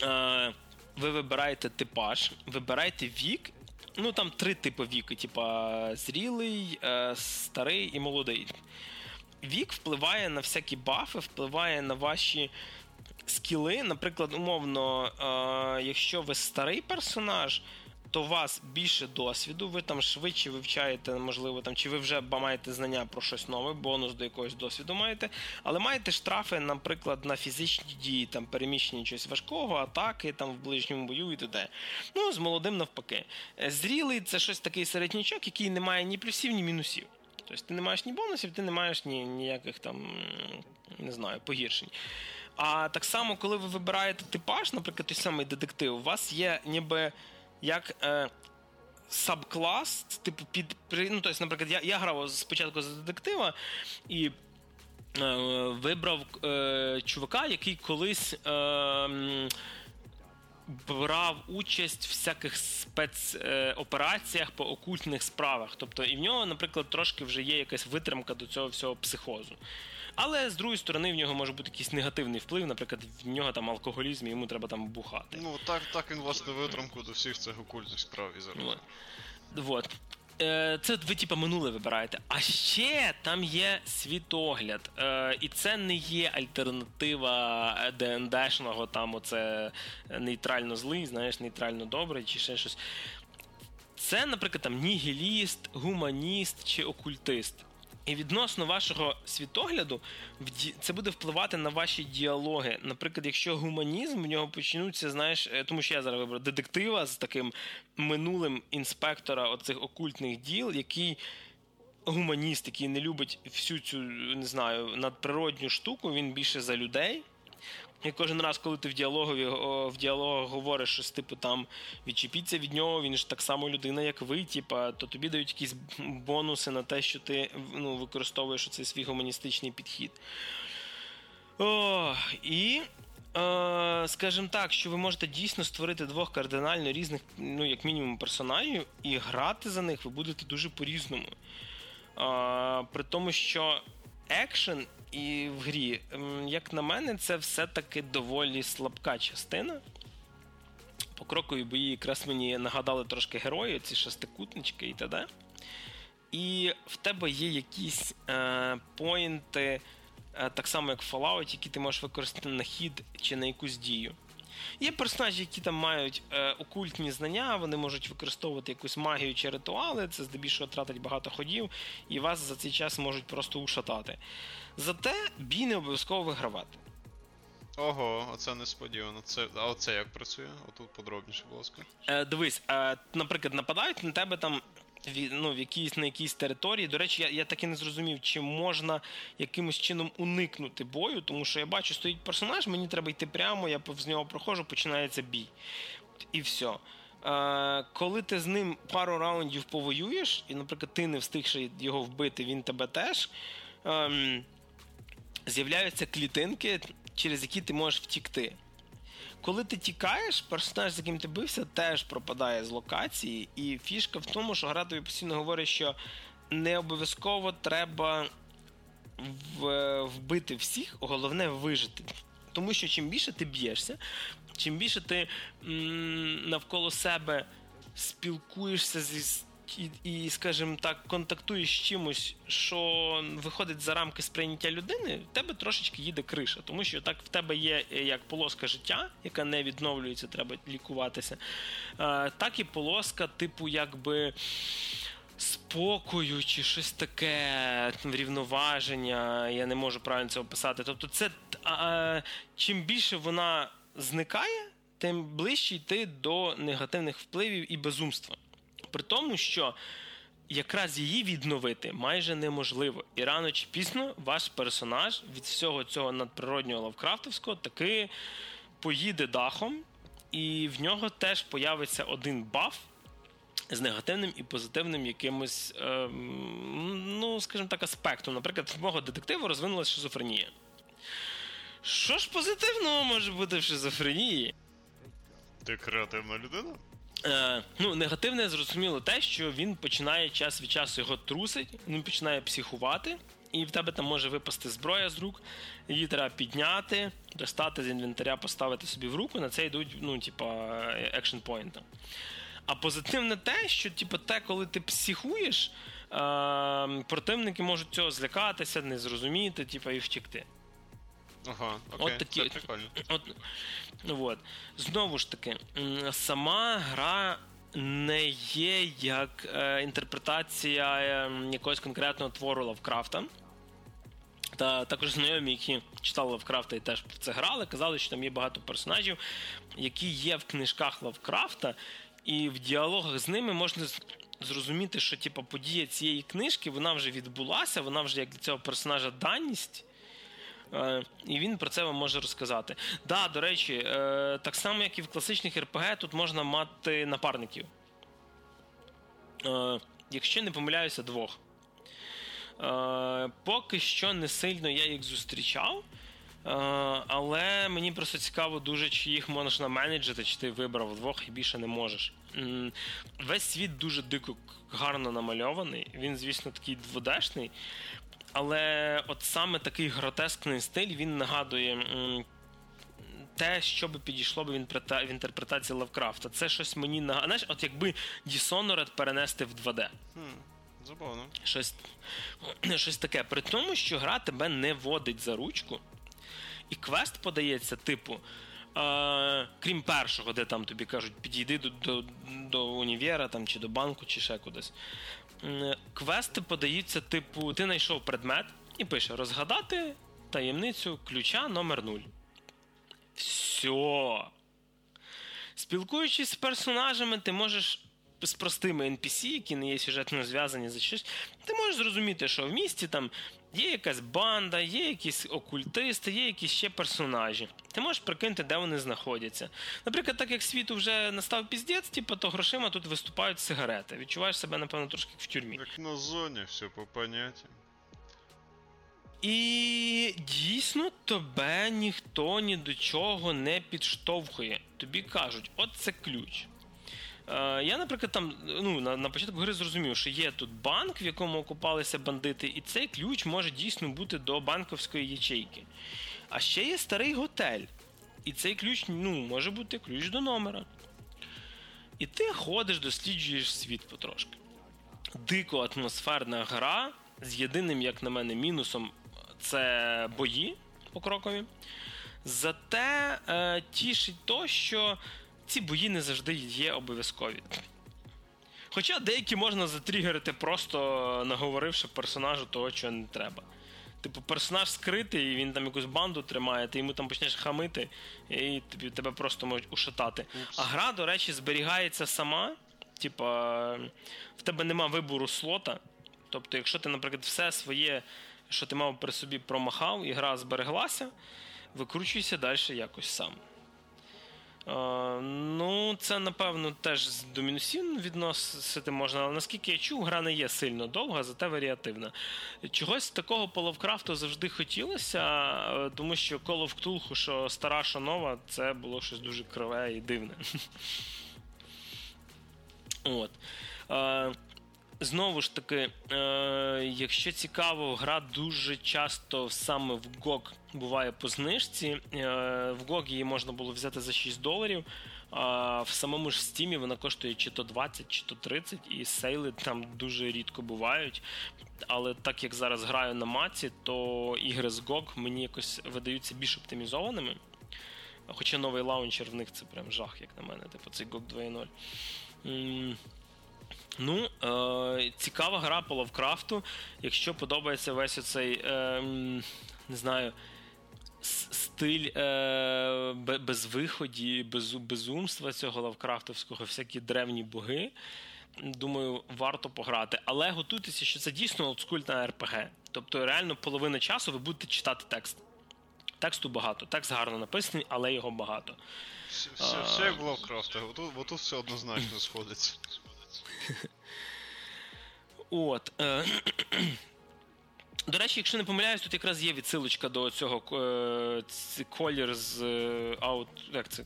е, ви вибираєте типаж, вибираєте вік. Ну там три типи віку: типа зрілий, е, старий і молодий. Вік впливає на всякі бафи, впливає на ваші скіли. Наприклад, умовно, е, якщо ви старий персонаж, то у вас більше досвіду, ви там швидше вивчаєте, можливо, там, чи ви вже маєте знання про щось нове, бонус до якогось досвіду маєте, але маєте штрафи, наприклад, на фізичні дії, там переміщення чогось важкого, атаки там в ближньому бою і т.д. Ну, з молодим навпаки. Е, зрілий це щось такий середнячок, який не має ні плюсів, ні мінусів. Тобто ти не маєш ні бонусів, ти не маєш ні, ніяких там, не знаю, погіршень. А так само, коли ви вибираєте типаж, наприклад, той самий детектив, у вас є ніби як е, сабклас, типу, під. Ну, тобто, наприклад, я я грав спочатку за детектива і. Е, вибрав е, чувака, який колись е, брав участь в всяких спецопераціях по окультних справах. Тобто, і в нього, наприклад, трошки вже є якась витримка до цього всього психозу. Але з другої сторони в нього може бути якийсь негативний вплив, наприклад, в нього там алкоголізм, і йому треба там бухати. Ну так так він власне витримку до всіх цих окультних справ і заробляє. Вот. Е, це ви типу, минуле вибираєте. А ще там є світогляд. Е, і це не є альтернатива ДНДшного, там оце нейтрально злий, знаєш, нейтрально добрий чи ще щось. Це, наприклад, там нігіліст, гуманіст чи окультист. І відносно вашого світогляду, це буде впливати на ваші діалоги. Наприклад, якщо гуманізм в нього почнуться, знаєш, е, тому що я зараз вибрав детектива з таким минулим інспектора оцих окультних діл, який. Гуманіст, який не любить всю цю не знаю надприродню штуку, він більше за людей. І кожен раз, коли ти в діалогові в діалогах говориш щось, типу там відчепіться від нього, він ж так само людина, як ви, типа, то тобі дають якісь бонуси на те, що ти ну, використовуєш цей свій гуманістичний підхід. О, І, е, скажімо так, що ви можете дійсно створити двох кардинально різних, ну, як мінімум, персонажів, і грати за них ви будете дуже по-різному. Е, при тому, що екшен і в грі, як на мене, це все-таки доволі слабка частина. Покрокові бої якраз мені нагадали трошки герої, ці шестикутнички і т.д. І в тебе є якісь е, поінти, е, так само як в Fallout, які ти можеш використати на хід чи на якусь дію. Є персонажі, які там мають е, окультні знання, вони можуть використовувати якусь магію чи ритуали, це здебільшого тратить багато ходів, і вас за цей час можуть просто ушатати. Зате бій не обов'язково вигравати. Ого, оце несподівано. Це, А оце як працює? Отут подробніше, будь ласка. Е, Дивись, е, наприклад, нападають на тебе там ну, в якійсь на якійсь території. До речі, я я так і не зрозумів, чи можна якимось чином уникнути бою, тому що я бачу, стоїть персонаж, мені треба йти прямо, я з нього проходжу, починається бій. І все. Е, Коли ти з ним пару раундів повоюєш, і, наприклад, ти не встигши його вбити, він тебе теж. Е, З'являються клітинки, через які ти можеш втікти. Коли ти тікаєш, персонаж, з яким ти бився, теж пропадає з локації, і фішка в тому, що гра тобі постійно говорить, що не обов'язково треба вбити всіх, головне вижити. Тому що чим більше ти б'єшся, чим більше ти м- навколо себе спілкуєшся зі і, і, скажімо так, контактуєш з чимось, що виходить за рамки сприйняття людини, в тебе трошечки їде криша, тому що так в тебе є е, як полоска життя, яка не відновлюється, треба лікуватися, так і полоска, типу, якби. Спокою чи щось таке врівноваження, я не можу правильно це описати. Тобто, це а, чим більше вона зникає, тим ближче йти до негативних впливів і безумства. При тому, що якраз її відновити майже неможливо. І рано чи пізно ваш персонаж від всього цього надприроднього лавкрафтовського таки поїде дахом, і в нього теж появиться один баф. з негативним і позитивним якимось, е, ну, скажімо так, аспектом. Наприклад, в мого детективу розвинулася шизофренія. Що ж позитивного може бути в шизофренії? Ти креативна людина? Е, Ну, негативне зрозуміло те, що він починає час від часу його трусить, він починає психувати, і в тебе там може випасти зброя з рук, її треба підняти, достати з інвентаря, поставити собі в руку. На це йдуть, ну, типа, екшн поінти. А позитивне те, що типу, те, коли ти психуєш, е, противники можуть цього злякатися, не зрозуміти, типу, і втікти. Ага, окей, от такі, це прикольно. От, от. Знову ж таки, сама гра не є як е, інтерпретація е, якогось конкретного твору Лавкрафта. Та також знайомі, які читали Лавкрафта і теж про це грали, казали, що там є багато персонажів, які є в книжках Лавкрафта, і в діалогах з ними можна зрозуміти, що типу, подія цієї книжки вона вже відбулася, вона вже як для цього персонажа даність. Е, і він про це вам може розказати. Да, до речі, е, так само, як і в класичних РПГ, тут можна мати напарників. Е, якщо не помиляюся, двох. Поки що не сильно я їх зустрічав. Але мені просто цікаво дуже, чи їх можна менеджити, чи ти вибрав двох і більше не можеш. Весь світ дуже дико гарно намальований. Він, звісно, такий дводешний. Але от саме такий гротескний стиль він нагадує. Те, що би підійшло б в інтерпретації Лавкрафта. Це щось мені нагадує. Знаєш, от якби Dishonored перенести в 2D. Хм, Забавно. Щось <clears throat> щось таке. При тому, що гра тебе не водить за ручку, і квест подається, типу, е, крім першого, де там тобі кажуть, підійди до до, до універа там, чи до банку, чи ще кудись квести подаються, типу, ти знайшов предмет і пише розгадати таємницю ключа номер 0 Все. Спілкуючись з персонажами, ти можеш з простими NPC, які не є сюжетно зв'язані за щось, ти можеш зрозуміти, що в місті там є якась банда, є якісь окультисти, є якісь ще персонажі. Ти можеш прикинути, де вони знаходяться. Наприклад, так як світу вже настав піздець, типу, то грошима тут виступають сигарети. Відчуваєш себе, напевно, трошки в тюрмі. Як на зоні, все по поняттям. І дійсно тебе ніхто ні до чого не підштовхує. Тобі кажуть, от це ключ. Е, я, наприклад, там ну, на на початку гри зрозумів, що є тут банк, в якому окупалися бандити, і цей ключ може дійсно бути до банковської ячейки. А ще є старий готель. І цей ключ ну, може бути ключ до номера. І ти ходиш, досліджуєш світ потрошки. Дико атмосферна гра з єдиним, як на мене, мінусом це бої покрокові. Зате е, тішить то, що ці бої не завжди є обов'язкові. Хоча деякі можна затригерити, просто наговоривши персонажу того, чого не треба. Типу, персонаж скритий, і він там якусь банду тримає, ти йому там почнеш хамити, і тобі, тебе просто можуть ушатати. Упс. А гра, до речі, зберігається сама. Типа, в тебе нема вибору слота. Тобто, якщо ти, наприклад, все своє, що ти мав при собі промахав, і гра збереглася, викручуйся далі якось сам. Ну, це напевно теж до мінусів відносити можна, але наскільки я чув, гра не є сильно довга, зате варіативна. Чогось такого по Лавкрафту завжди хотілося, е, тому що Call of Cthulhu, що стара, що нова, це було щось дуже криве і дивне. <laughs> От. Знову ж таки, е, якщо цікаво, гра дуже часто саме в GOG буває по знижці. Е, В GOG її можна було взяти за 6 доларів. А в самому ж Steam вона коштує чи то 20, чи то 30, і sale и там дуже рідко бувають. Але так як зараз граю на маці, то ігри з GOG мені якось видаються більш оптимізованими. Хоча новий launcher в них це прям жах, як на мене, типу цей GOG 2.0. Ну, е, цікава гра по Лавкрафту. Якщо подобається весь оцей, е, не знаю, стиль е, безвиході, без, безумства цього Лавкрафтовського, всякі древні боги. Думаю, варто пограти. Але готуйтеся, що це дійсно олдскульна РПГ. Тобто, реально, половина часу ви будете читати текст. Тексту багато. Текст гарно написаний, але його багато. Все, все, як в Лавкрафта, отут, отут все однозначно сходиться. От. Е- До речі, якщо не помиляюсь, тут якраз є відсилочка до цього е- колір з е- out, як це?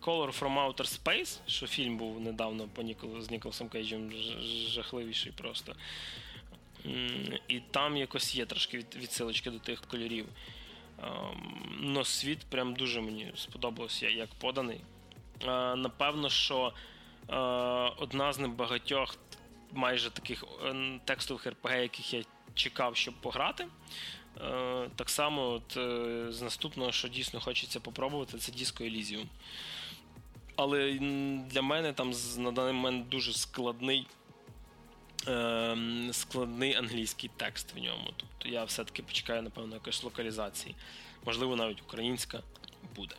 Color from Outer Space, що фільм був недавно по Нікол, з Ніколсом Кейджем жахливіший просто. І там якось є трошки відсилочки до тих кольорів. Но світ прям дуже мені сподобався, як поданий. Напевно, що одна з небагатьох майже таких е, текстових РПГ, яких я чекав, щоб пограти. Так само, от, е, з наступного, що дійсно хочеться попробувати, це Disco Elysium. Але для мене там на даний момент дуже складний складний англійський текст в ньому. Тобто я все-таки почекаю, напевно, якоїсь локалізації. Можливо, навіть українська буде.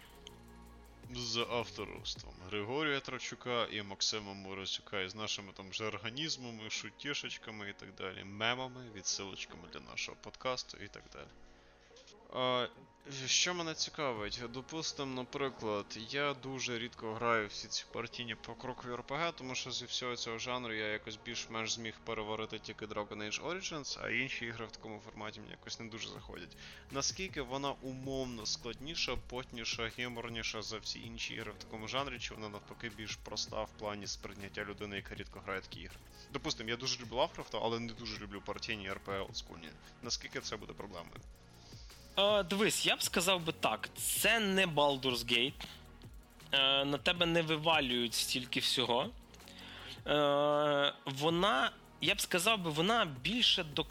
З авторством Григорія Трачука і Максима Морозюка, і з нашими там же організмами, шутішечками і так далі, мемами, відсилочками для нашого подкасту і так далі. Що мене цікавить? Допустимо, наприклад, я дуже рідко граю всі ці партійні покрокові РПГ, тому що зі всього цього жанру я якось більш-менш зміг переварити тільки Dragon Age Origins, а інші ігри в такому форматі мені якось не дуже заходять. Наскільки вона умовно складніша, потніша, геморніша за всі інші ігри в такому жанрі, чи вона навпаки більш проста в плані сприйняття людини, яка рідко грає такі ігри? Допустимо, я дуже люблю Лавкрафта, але не дуже люблю партійні РПГ олдскульні. Наскільки це буде проблемою? Е, Дивись, я б сказав би так: це не Baldur's Gate. Е, На тебе не вивалюють стільки всього. Е, Вона, я б сказав би, вона більше до.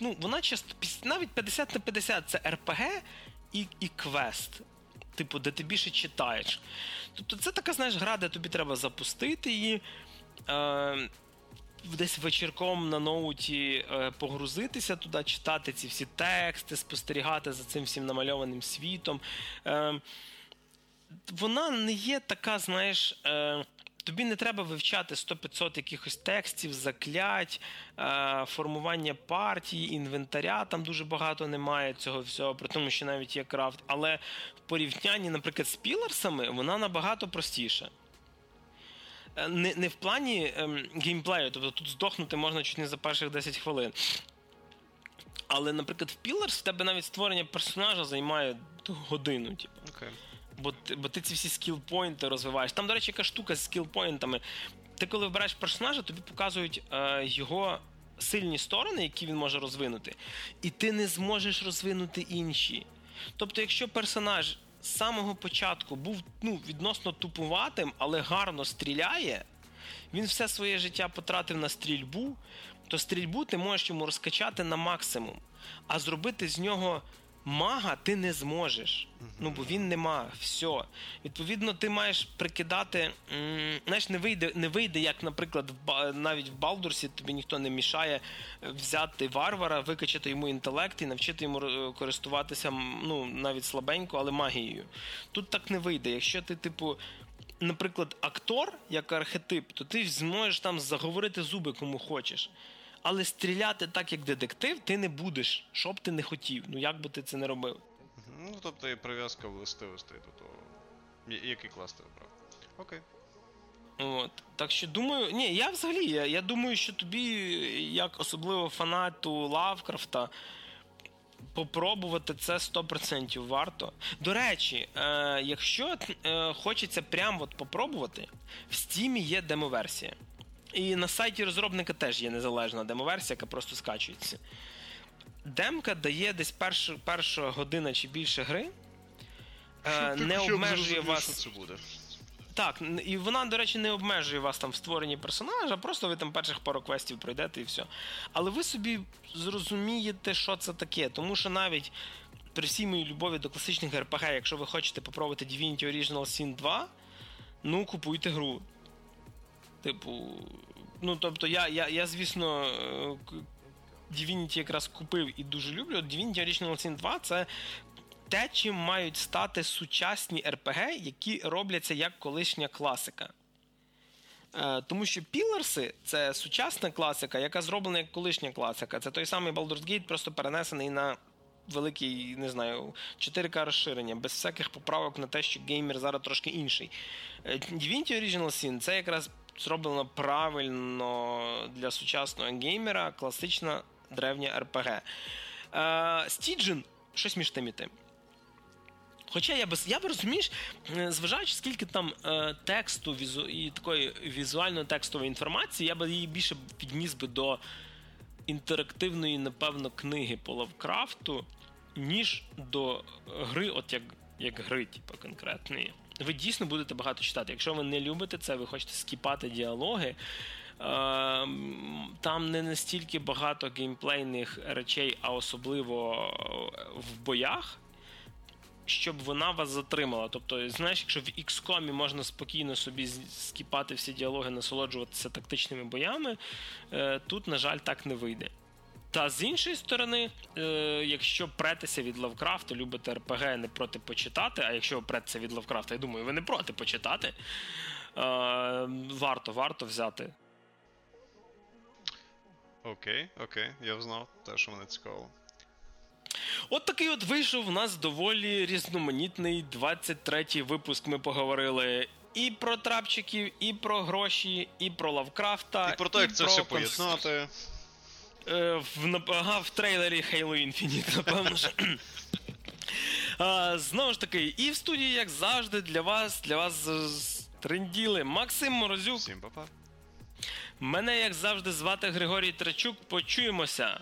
Ну, вона часто навіть 50 на 50 це РПГ і і квест. Типу, де ти більше читаєш. Тобто це така, знаєш, гра, де тобі треба запустити її. Е, десь вечірком на ноуті е, погрузитися туди, читати ці всі тексти, спостерігати за цим всім намальованим світом. Е, вона не є така, знаєш. Е, тобі не треба вивчати 100-500 якихось текстів, заклять, формування партії, інвентаря. Там дуже багато немає цього всього, при тому, що навіть є крафт. Але в порівнянні, наприклад, з піларсами, вона набагато простіша. Не не в плані ем, геймплею, тобто тут здохнути можна чуть не за перших 10 хвилин. Але, наприклад, в Pillars в тебе навіть створення персонажа займає годину. Типу. Okay. Бо бо ти ці всі скіл-поінти розвиваєш. Там, до речі, яка штука з скіл-поінтами. Ти, коли вибираєш персонажа, тобі показують е, його сильні сторони, які він може розвинути, і ти не зможеш розвинути інші. Тобто, якщо персонаж з самого початку був ну, відносно тупуватим, але гарно стріляє, він все своє життя потратив на стрільбу, то стрільбу ти можеш йому розкачати на максимум, а зробити з нього мага ти не зможеш. Ну, бо він нема. Все. Відповідно, ти маєш прикидати. Знаєш, не вийде, не вийде, як, наприклад, в, навіть в Балдурсі тобі ніхто не мішає взяти варвара, викачати йому інтелект і навчити йому е, користуватися ну, навіть слабенько, але магією. Тут так не вийде. Якщо ти, типу. Наприклад, актор як архетип, то ти зможеш там заговорити зуби кому хочеш. Але стріляти так, як детектив, ти не будеш, що б ти не хотів. Ну як би ти це не робив. Ну, тобто і прив'язка властивостей до того. Який клас ти обрав. Окей. От. Так що думаю, ні, я взагалі, я, я думаю, що тобі, як особливо фанату Лавкрафта, попробувати це 100% варто. До речі, е, якщо е, хочеться прям от попробувати, в Стімі є демоверсія. І на сайті розробника теж є незалежна демоверсія, яка просто скачується. Демка дає десь першу, перша година чи більше гри. Е, не обмежує вас. Що це буде. Так, і вона, до речі, не обмежує вас там в створенні персонажа, просто ви там перших пару квестів пройдете і все. Але ви собі зрозумієте, що це таке. Тому що навіть при всій моїй любові до класичних РПГ, якщо ви хочете попробувати Divinity Original Sin 2, ну купуйте гру. Типу, ну тобто, я, я, я звісно, е, Divinity якраз купив і дуже люблю. Divinity Original Sin 2 це те, чим мають стати сучасні RPG, які робляться як колишня класика. Е, тому що Піларси це сучасна класика, яка зроблена як колишня класика. Це той самий Baldur's Gate, просто перенесений на великий, не знаю, 4К розширення, без всяких поправок на те, що геймер зараз трошки інший. Divinity Original Sin це якраз зроблена правильно для сучасного геймера, класична древня РПГ. Е, Стіджен щось між тим і тим. Хоча я би я би розумієш, е, зважаючи, скільки там е, тексту візу, і такої візуально текстової інформації, я би її більше підніс би до інтерактивної, напевно, книги по Лавкрафту, ніж до гри, от як як гри, типу, конкретної. Ви дійсно будете багато читати. Якщо ви не любите це, ви хочете скіпати діалоги. Е, там не настільки багато геймплейних речей, а особливо в боях щоб вона вас затримала. Тобто, знаєш, якщо в XCOM можна спокійно собі скіпати всі діалоги, насолоджуватися тактичними боями, е, тут, на жаль, так не вийде. Та з іншої сторони, е, якщо претеся від Лавкрафта, любите РПГ не проти почитати, а якщо ви претеся від Лавкрафта, я думаю, ви не проти почитати, е, варто, варто взяти. Окей, окей, я взнав те, що мене цікаво. От такий от вийшов у нас доволі різноманітний 23-й випуск. Ми поговорили і про трапчиків, і про гроші, і про Лавкрафта. І про те, як це все поєднати. Е, в, ага, в трейлері Halo Infinite, напевно. а, Знову ж таки, і в студії, як завжди, для вас для вас тренділи Максим Морозюк. Всім па-па. Мене, як завжди, звати Григорій Трачук. Почуємося.